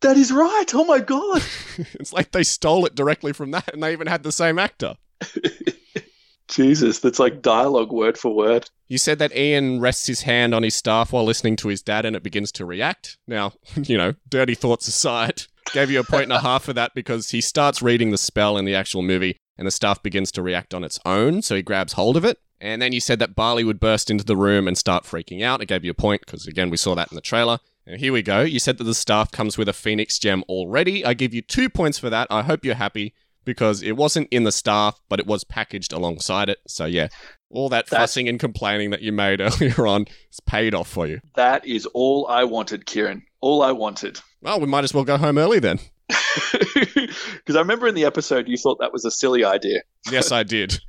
That is right. Oh my God. It's like they stole it directly from that, and they even had the same actor. Jesus, that's like dialogue word for word. You said that Ian rests his hand on his staff while listening to his dad and it begins to react. Now, you know, dirty thoughts aside, gave you a point and a half for that because he starts reading the spell in the actual movie and the staff begins to react on its own, so he grabs hold of it. And then you said that Barley would burst into the room and start freaking out. I gave you a point because, again, we saw that in the trailer. And here we go. You said that the staff comes with a Phoenix gem already. I give you two points for that. I hope you're happy because it wasn't in the staff, but it was packaged alongside it. So, yeah, all that That's- fussing and complaining that you made earlier on is paid off for you. That is all I wanted, Kieran. All I wanted. Well, we might as well go home early then. Because I remember in the episode you thought that was a silly idea. Yes, I did.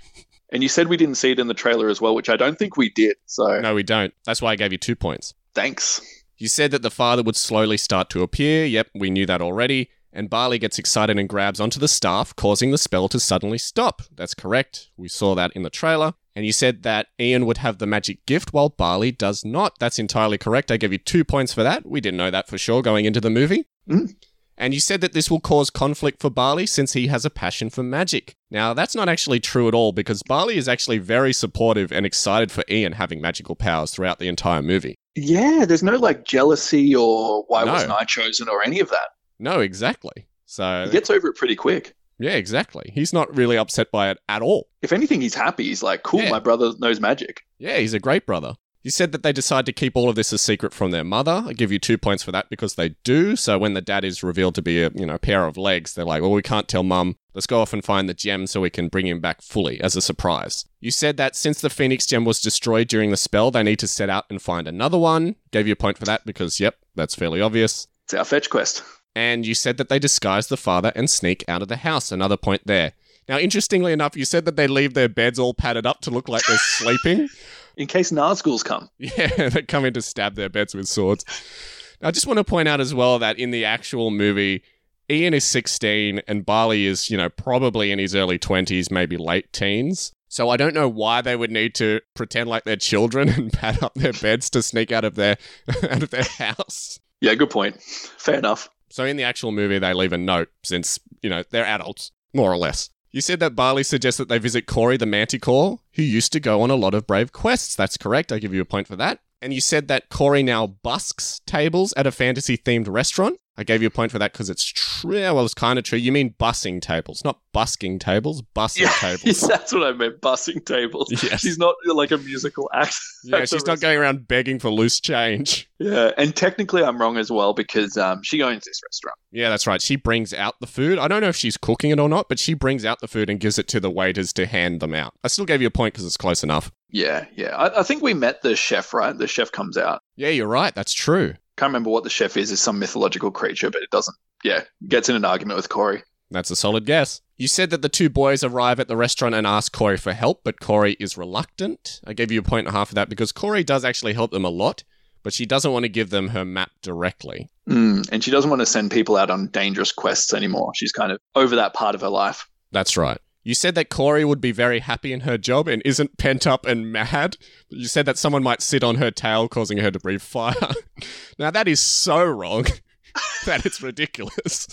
And you said we didn't see it in the trailer as well, which I don't think we did. So No, we don't. That's why I gave you two points. thanks. You said that the father would slowly start to appear. Yep, we knew that already. And Barley gets excited and grabs onto the staff, causing the spell to suddenly stop. That's correct. We saw that in the trailer. And you said that Ian would have the magic gift while Barley does not. That's entirely correct. I gave you two points for that. We didn't know that for sure going into the movie. Mm. And you said that this will cause conflict for Barley since he has a passion for magic. Now, that's not actually true at all because Barley is actually very supportive and excited for Ian having magical powers throughout the entire movie. Yeah, there's no like jealousy or why No. wasn't I chosen or any of that. No, exactly. So, He gets over it pretty quick. yeah, exactly. He's not really upset by it at all. If anything, he's happy. He's like, cool, Yeah. my brother knows magic. Yeah, he's a great brother. You said that they decide to keep all of this a secret from their mother. I give you two points for that because they do. So when the dad is revealed to be a you know pair of legs, they're like, well, we can't tell mum. Let's go off and find the gem so we can bring him back fully as a surprise. You said that since the Phoenix gem was destroyed during the spell, they need to set out and find another one. Gave you a point for that because yep, that's fairly obvious. It's our fetch quest. And you said that they disguise the father and sneak out of the house. Another point there. Now, interestingly enough, you said that they leave their beds all padded up to look like they're sleeping. In case Nazguls come. Yeah, they come in to stab their beds with swords. I just want to point out as well that in the actual movie, Ian is 16 and Barley is, you know, probably in his early 20s, maybe late teens. So I don't know why they would need to pretend like they're children and pad up their beds to sneak out of their out of their house. Yeah, good point. Fair enough. So in the actual movie, they leave a note since, you know, they're adults, more or less. You said that Barley suggests that they visit Corey the Manticore, who used to go on a lot of brave quests. That's correct. I give you a point for that. And you said that Corey now busks tables at a fantasy themed restaurant. I gave you a point for that because it's true. Well, it's kind of true. You mean bussing tables, not busking tables, bussing Yeah, tables. that's what I meant. Bussing tables. Yes. She's not like a musical act. Yeah, she's not going around begging for loose change. Yeah, and technically I'm wrong as well because um, she owns this restaurant. Yeah, that's right. She brings out the food. I don't know if she's cooking it or not, but she brings out the food and gives it to the waiters to hand them out. I still gave you a point because it's close enough. Yeah, yeah. I, I think we met the chef, right? The chef comes out. Yeah, you're right. That's true. Can't remember what the chef is. Is some mythological creature, but it doesn't. Yeah, gets in an argument with Corey. That's a solid guess. You said that the two boys arrive at the restaurant and ask Corey for help, but Corey is reluctant. I gave you a point and a half for that because Corey does actually help them a lot, but she doesn't want to give them her map directly. Mm, and she doesn't want to send people out on dangerous quests anymore. She's kind of over that part of her life. That's right. You said that Corey would be very happy in her job and isn't pent up and mad. You said that someone might sit on her tail, causing her to breathe fire. now, that is so wrong that it's ridiculous.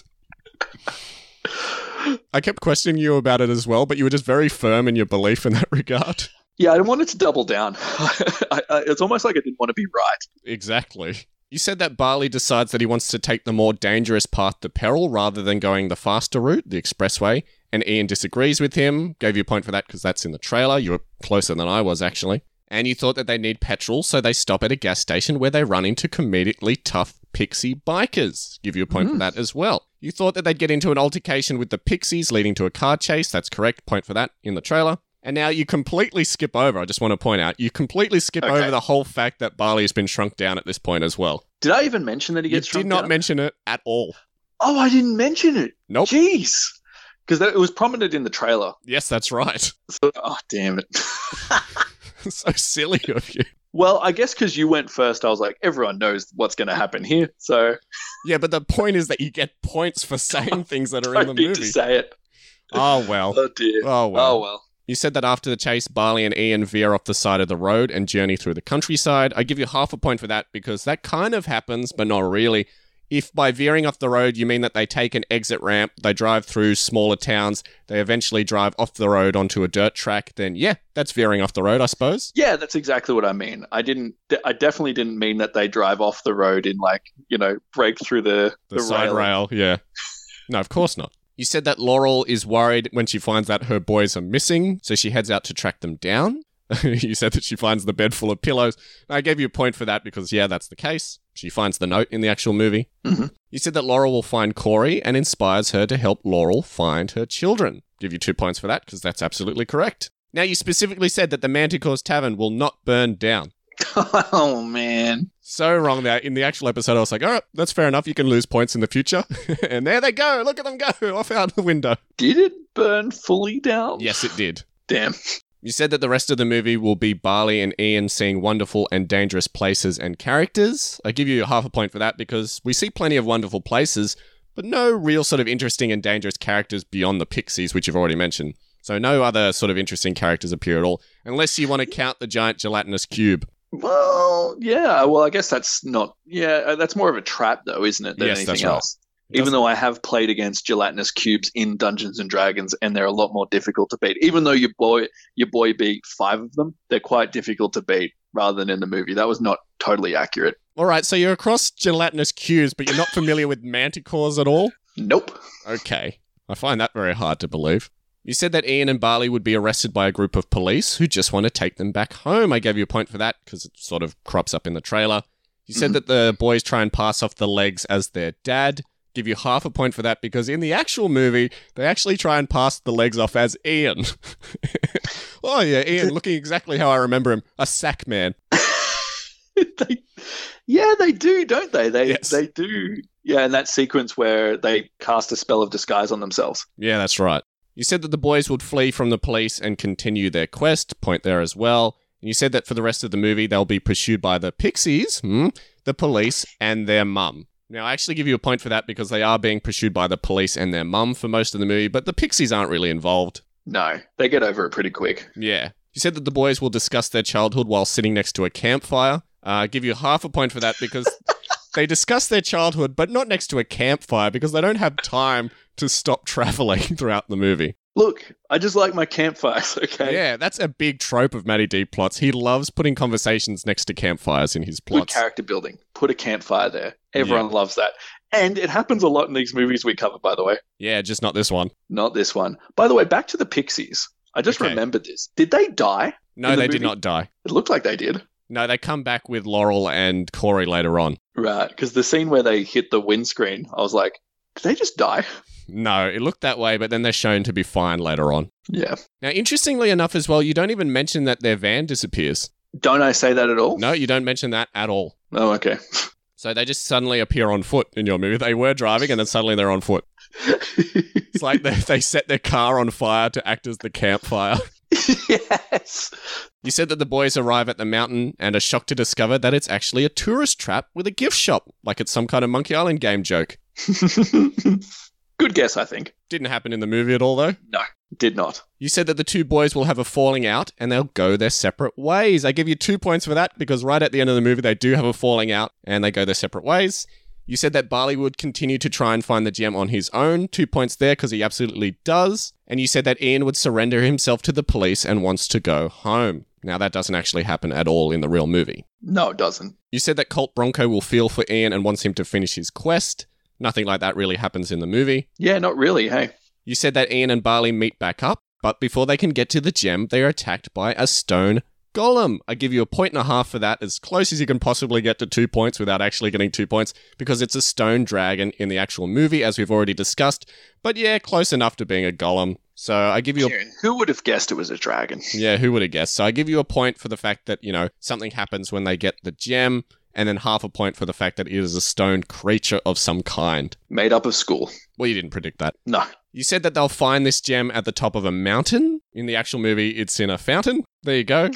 I kept questioning you about it as well, but you were just very firm in your belief in that regard. Yeah, I wanted to double down. I, I, it's almost like I didn't want to be right. Exactly. You said that Barley decides that he wants to take the more dangerous path to peril rather than going the faster route, the expressway, and Ian disagrees with him. Gave you a point for that because that's in the trailer. You were closer than I was, actually. And you thought that they need petrol, so they stop at a gas station where they run into comedically tough pixie bikers. Give you a point for mm. that as well. You thought that they'd get into an altercation with the pixies, leading to a car chase. That's correct. Point for that in the trailer. And now you completely skip over, I just want to point out, you completely skip Okay. over the whole fact that Barley has been shrunk down at this point as well. Did I even mention that he gets? Shrunk? You did not down? mention it at all. Oh, I didn't mention it. Nope. Jeez. Because it was prominent in the trailer. Yes, that's right. So, oh, damn it. so silly of you. well, I guess because you went first, I was like, everyone knows what's going to happen here. So Yeah, but the point is that you get points for saying things that are in the need movie. to say it. Oh well. Oh, dear. Oh well. Oh, well. You said that after the chase, Barley and Ian veer off the side of the road and journey through the countryside. I give you half a point for that because that kind of happens, but not really. If by veering off the road you mean that they take an exit ramp, they drive through smaller towns, they eventually drive off the road onto a dirt track, then yeah, that's veering off the road, I suppose. Yeah, that's exactly what I mean. I didn't. I definitely didn't mean that they drive off the road in like you know break through the The, side rail. rail, yeah. No, of course not. You said that Laurel is worried when she finds that her boys are missing, so she heads out to track them down. you said that she finds the bed full of pillows. I gave you a point for that because, yeah, that's the case. She finds the note in the actual movie. Mhm. You said that Laurel will find Corey and inspires her to help Laurel find her children. Give you two points for that because that's absolutely correct. Now, you specifically said that the Manticore's Tavern will not burn down. oh man. So wrong there. In the actual episode, I was like, all right, that's fair enough. You can lose points in the future. and there they go. Look at them go off out the window. Did it burn fully down? Yes, it did. Damn. You said that the rest of the movie will be Barley and Ian seeing wonderful and dangerous places and characters. I give you half a point for that because we see plenty of wonderful places, but no real sort of interesting and dangerous characters beyond the Pixies, which you've already mentioned. So no other sort of interesting characters appear at all, unless you want to count the giant gelatinous cube. Well, yeah. Well, I guess that's not. Yeah, uh, that's more of a trap, though, isn't it? Than Yes, anything that's right. else. Even though I have played against gelatinous cubes in Dungeons and Dragons, and they're a lot more difficult to beat. Even though your boy your boy beat five of them, they're quite difficult to beat. Rather than in the movie, that was not totally accurate. All right, so you're across gelatinous cubes, but you're not familiar with manticores at all? Nope. Okay. I find that very hard to believe. You said that Ian and Barley would be arrested by a group of police who just want to take them back home. I gave you a point for that because it sort of crops up in the trailer. You said Mhm. that the boys try and pass off the legs as their dad. Give you half a point for that because in the actual movie, they actually try and pass the legs off as Ian. oh, yeah, Ian, looking exactly how I remember him a sack man. they, yeah, they do, don't they? They Yes. they do. Yeah, in that sequence where they cast a spell of disguise on themselves. Yeah, that's right. You said that the boys would flee from the police and continue their quest. Point there as well. And you said that for the rest of the movie, they'll be pursued by the Pixies, hmm, the police, and their mum. Now, I actually give you a point for that because they are being pursued by the police and their mum for most of the movie, but the Pixies aren't really involved. No, they get over it pretty quick. Yeah. You said that the boys will discuss their childhood while sitting next to a campfire. Uh, I give you half a point for that because they discuss their childhood, but not next to a campfire because they don't have time to stop traveling throughout the movie. Look, I just like my campfires. Okay. Yeah, that's a big trope of Matty D plots. He loves putting conversations next to campfires in his plots. Good character building. Put a campfire there. Everyone loves that. And it happens a lot in these movies we cover, by the way. yeah, just not this one. Not this one. By the way, back to the Pixies. I just Okay. remembered this. Did they die? No, the they did not die. It looked like they did. No, they come back with Laurel and Corey later on. Right. Because the scene where they hit the windscreen, I was like, did they just die? No, it looked that way, but then they're shown to be fine later on. Yeah. Now, interestingly enough, as well, you don't even mention that their van disappears. Don't I say that at all? No, you don't mention that at all. Oh, okay. So they just suddenly appear on foot in your movie. They were driving and then suddenly they're on foot. It's like they, they set their car on fire to act as the campfire. yes. You said that the boys arrive at the mountain and are shocked to discover that it's actually a tourist trap with a gift shop, like it's some kind of Monkey Island game joke. Good guess, I think. Didn't happen in the movie at all, though. No, did not. You said that the two boys will have a falling out and they'll go their separate ways. I give you two points for that because right at the end of the movie, they do have a falling out and they go their separate ways. You said that Barley would continue to try and find the gem on his own. Two points there because he absolutely does. And you said that Ian would surrender himself to the police and wants to go home. Now, that doesn't actually happen at all in the real movie. No, it doesn't. You said that Colt Bronco will feel for Ian and wants him to finish his quest. Nothing like that really happens in the movie. Yeah, not really. Hey. You said that Ian and Barley meet back up, but before they can get to the gem, they are attacked by a stone golem. I give you a point and a half for that, as close as you can possibly get to two points without actually getting two points, because it's a stone dragon in the actual movie, as we've already discussed. But yeah, close enough to being a golem. So I give you a who would have guessed it was a dragon? yeah, who would have guessed? So I give you a point for the fact that, you know, something happens when they get the gem, and then half a point for the fact that it is a stone creature of some kind. Made up of school. Well, you didn't predict that. No. You said that they'll find this gem at the top of a mountain. In the actual movie, it's in a fountain. There you go.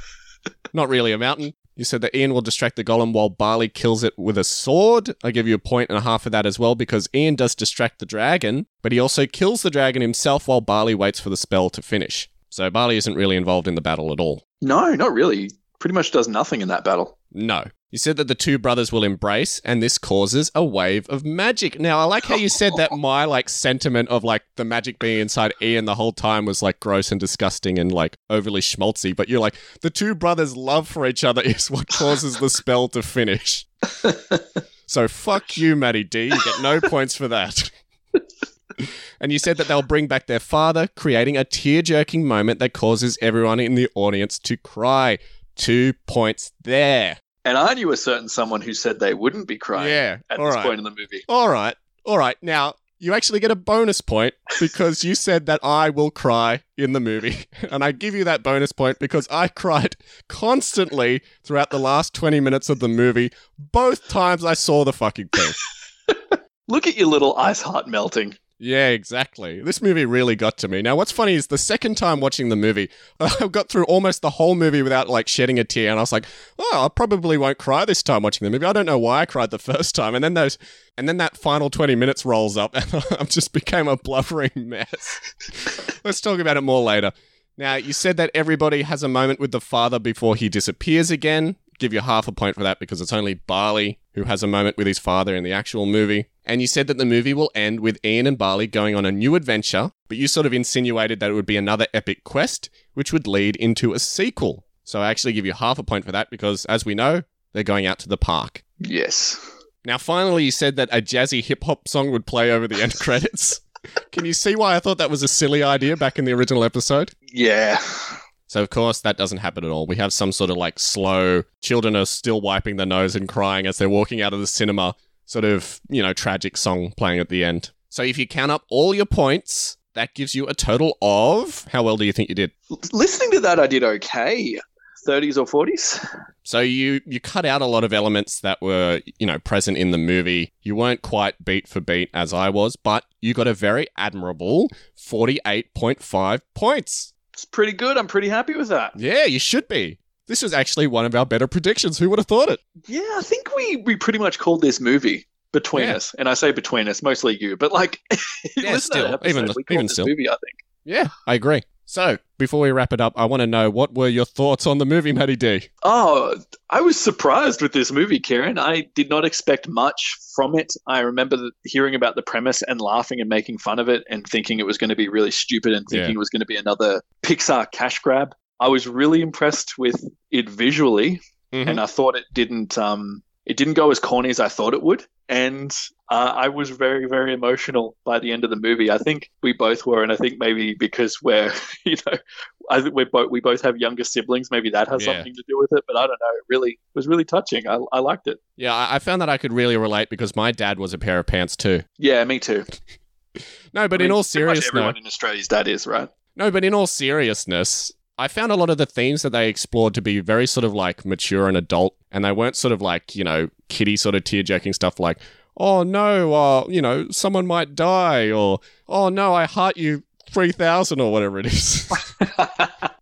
Not really a mountain. You said that Ian will distract the golem while Barley kills it with a sword. I give you a point and a half for that as well because Ian does distract the dragon, but he also kills the dragon himself while Barley waits for the spell to finish. So Barley isn't really involved in the battle at all. No, not really. Pretty much does nothing in that battle. No. You said that the two brothers will embrace, and this causes a wave of magic. Now, I like how you said that my like sentiment of like the magic being inside Ian the whole time was like gross and disgusting and like overly schmaltzy. But you're like the two brothers' love for each other is what causes the spell to finish. So fuck you, Maddie D. You get no points for that. and you said that they'll bring back their father, creating a tear jerking moment that causes everyone in the audience to cry. Two points there. And I knew a certain someone who said they wouldn't be crying Yeah, at this right. point in the movie. All right. All right. Now, you actually get a bonus point because you said that I will cry in the movie. And I give you that bonus point because I cried constantly throughout the last 20 minutes of the movie, both times I saw the fucking thing. Look at your little ice heart melting. Yeah, exactly. This movie really got to me. Now, what's funny is the second time watching the movie, I got through almost the whole movie without like shedding a tear, and I was like, "Oh, I probably won't cry this time watching the movie." I don't know why I cried the first time, and then those, and then that final twenty minutes rolls up, and I just became a blubbering mess. Let's talk about it more later. Now, you said that everybody has a moment with the father before he disappears again. Give you half a point for that because it's only Barley who has a moment with his father in the actual movie. And you said that the movie will end with Ian and Barley going on a new adventure, but you sort of insinuated that it would be another epic quest, which would lead into a sequel. So I actually give you half a point for that because, as we know, they're going out to the park. Yes. Now, finally, you said that a jazzy hip hop song would play over the end credits. Can you see why I thought that was a silly idea back in the original episode? Yeah. So, of course, that doesn't happen at all. We have some sort of like slow, children are still wiping their nose and crying as they're walking out of the cinema, sort of, you know, tragic song playing at the end. So, if you count up all your points, that gives you a total of how well do you think you did? Listening to that, I did okay. 30s or 40s? So you you cut out a lot of elements that were you know present in the movie. You weren't quite beat for beat as I was, but you got a very admirable forty eight point five points. It's pretty good. I'm pretty happy with that. Yeah, you should be. This was actually one of our better predictions. Who would have thought it? Yeah, I think we, we pretty much called this movie between Yeah. us. And I say between us, mostly you. But like, Yeah, still, episode, even- even still. movie, I think. Yeah, I agree. So before we wrap it up, I want to know what were your thoughts on the movie, Matty D? Oh, I was surprised with this movie, Karen. I did not expect much from it. I remember hearing about the premise and laughing and making fun of it and thinking it was going to be really stupid and thinking Yeah. it was going to be another Pixar cash grab. I was really impressed with it visually, Mhm. and I thought it didn't um it didn't go as corny as I thought it would. And uh, I was very, very emotional by the end of the movie. I think we both were, and I think maybe because we're, you know, I think we both we both have younger siblings. Maybe that has Yeah. something to do with it. But I don't know. It really was really touching. I, I liked it. Yeah, I, found that I could really relate because my dad was a pair of pants too. Yeah, me too. No, but I in mean, all pretty much seriousness, everyone in Australia's dad is right. no, but in all seriousness, I found a lot of the themes that they explored to be very sort of like mature and adult, and they weren't sort of like you know kiddie sort of tear jerking stuff like, oh no, uh, you know, someone might die, or oh no, I heart you three thousand or whatever it is.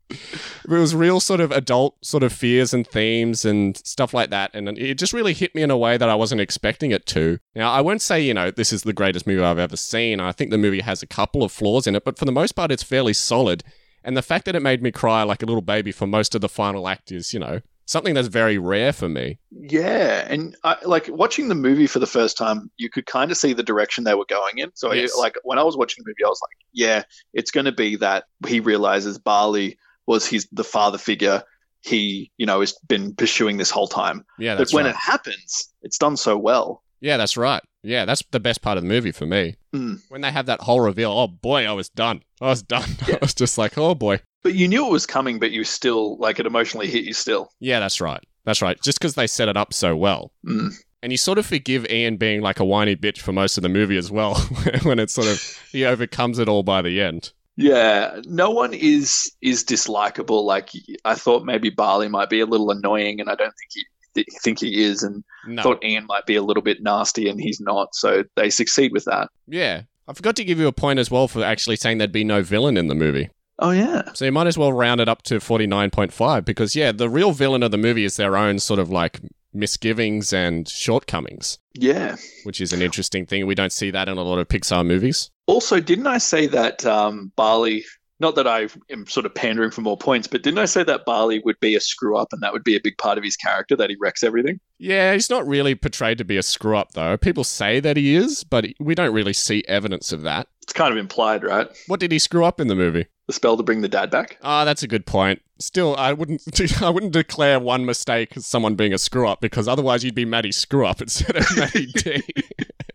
it was real sort of adult sort of fears and themes and stuff like that. And it just really hit me in a way that I wasn't expecting it to. Now, I won't say, you know, this is the greatest movie I've ever seen. I think the movie has a couple of flaws in it, but for the most part, it's fairly solid. And the fact that it made me cry like a little baby for most of the final act is, you know, something that's very rare for me. Yeah, and I, like watching the movie for the first time, you could kind of see the direction they were going in. So, Yes. I, like when I was watching the movie, I was like, "Yeah, it's going to be that he realizes Barley was his the father figure he, you know, has been pursuing this whole time." Yeah, But when right. it happens, it's done so well. Yeah, that's right. Yeah, that's the best part of the movie for me. Mm. When they have that whole reveal, oh boy, I was done. I was done. Yeah. I was just like, oh boy. But you knew it was coming, but you still like it emotionally hit you still. Yeah, that's right. That's right. Just because they set it up so well. Mm. And you sort of forgive Ian being like a whiny bitch for most of the movie as well, when it sort of he overcomes it all by the end. Yeah, no one is is dislikable. Like I thought, maybe Barley might be a little annoying, and I don't think he think he is, and No. thought Ian might be a little bit nasty, and he's not. So they succeed with that. yeah. I forgot to give you a point as well for actually saying there'd be no villain in the movie. Oh yeah, So you might as well round it up to 49.5 because, yeah, the real villain of the movie is their own sort of like misgivings and shortcomings, yeah. which is an interesting thing. We don't see that in a lot of Pixar movies. Also, didn't I say that um, Barley? Not that I am sort of pandering for more points, but didn't I say that Barley would be a screw up, and that would be a big part of his character that he wrecks everything? Yeah, he's not really portrayed to be a screw up, though. People say that he is, but we don't really see evidence of that. It's kind of implied, right? What did he screw up in the movie? The spell to bring the dad back. Ah, that's a good point. Still, I wouldn't, I wouldn't declare one mistake as someone being a screw up because otherwise you'd be Maddie Screw Up instead of Maddie D.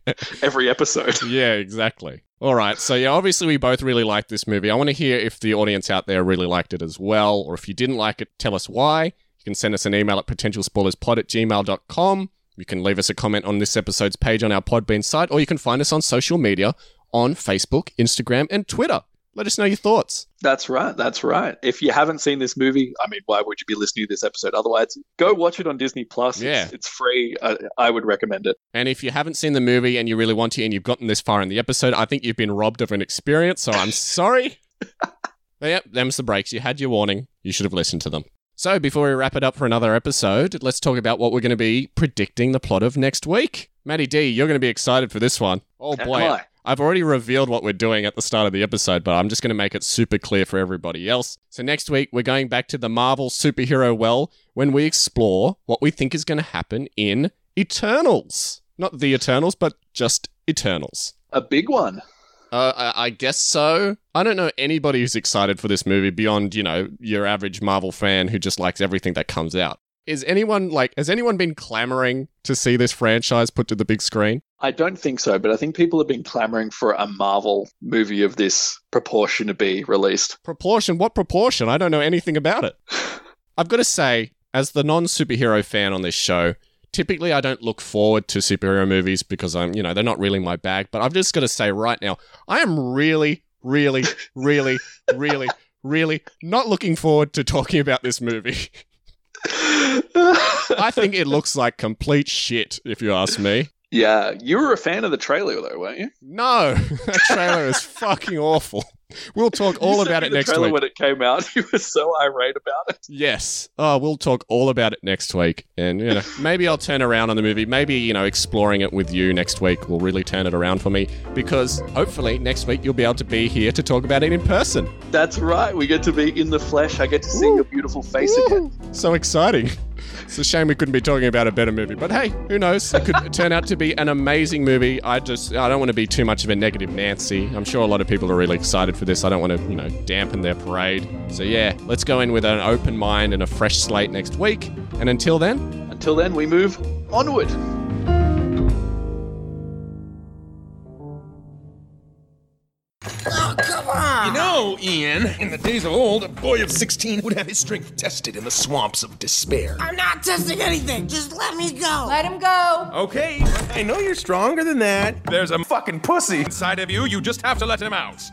Every episode. yeah, exactly. All right, so yeah, obviously we both really liked this movie. I want to hear if the audience out there really liked it as well, or if you didn't like it, tell us why. You can send us an email at potentialspoilerspod at gmail.com. You can leave us a comment on this episode's page on our Podbean site, or you can find us on social media on Facebook, Instagram, and Twitter. Let us know your thoughts. That's right. That's right. If you haven't seen this movie, I mean, why would you be listening to this episode otherwise? Go watch it on Disney Plus. Yeah. It's, it's free. I, I would recommend it. And if you haven't seen the movie and you really want to, and you've gotten this far in the episode, I think you've been robbed of an experience. So I'm sorry. but yep, them's the breaks. You had your warning. You should have listened to them. So before we wrap it up for another episode, let's talk about what we're going to be predicting the plot of next week. Maddie D, you're going to be excited for this one. Oh boy. I've already revealed what we're doing at the start of the episode, but I'm just going to make it super clear for everybody else. So next week, we're going back to the Marvel superhero well when we explore what we think is going to happen in Eternals. Not the Eternals, but just Eternals. A big one. Uh, I, I guess so. I don't know anybody who's excited for this movie beyond, you know, your average Marvel fan who just likes everything that comes out. Is anyone like, has anyone been clamoring to see this franchise put to the big screen? I don't think so, but I think people have been clamoring for a Marvel movie of this proportion to be released. Proportion? What proportion? I don't know anything about it. I've got to say, as the non superhero fan on this show, typically I don't look forward to superhero movies because I'm, you know, they're not really my bag. But I've just got to say right now, I am really, really, really, really, really not looking forward to talking about this movie. I think it looks like complete shit, if you ask me. yeah, you were a fan of the trailer though, weren't you? No, that trailer is fucking awful. We'll talk all about it next week. when it came out. You were so irate about it. Yes. Oh, we'll talk all about it next week. And, you know, maybe I'll turn around on the movie. Maybe, you know, exploring it with you next week will really turn it around for me because hopefully next week you'll be able to be here to talk about it in person. That's right. We get to be in the flesh. I get to see your beautiful face again. So exciting. It's a shame we couldn't be talking about a better movie, but hey, who knows? It could turn out to be an amazing movie. I just, I don't want to be too much of a negative Nancy. I'm sure a lot of people are really excited for this. I don't want to, you know, dampen their parade. So yeah, let's go in with an open mind and a fresh slate next week. And until then, Until then, we move onward. You know, Ian, in the days of old, a boy of 16 would have his strength tested in the swamps of despair. I'm not testing anything. Just let me go. Let him go. Okay, I know you're stronger than that. There's a fucking pussy inside of you. You just have to let him out.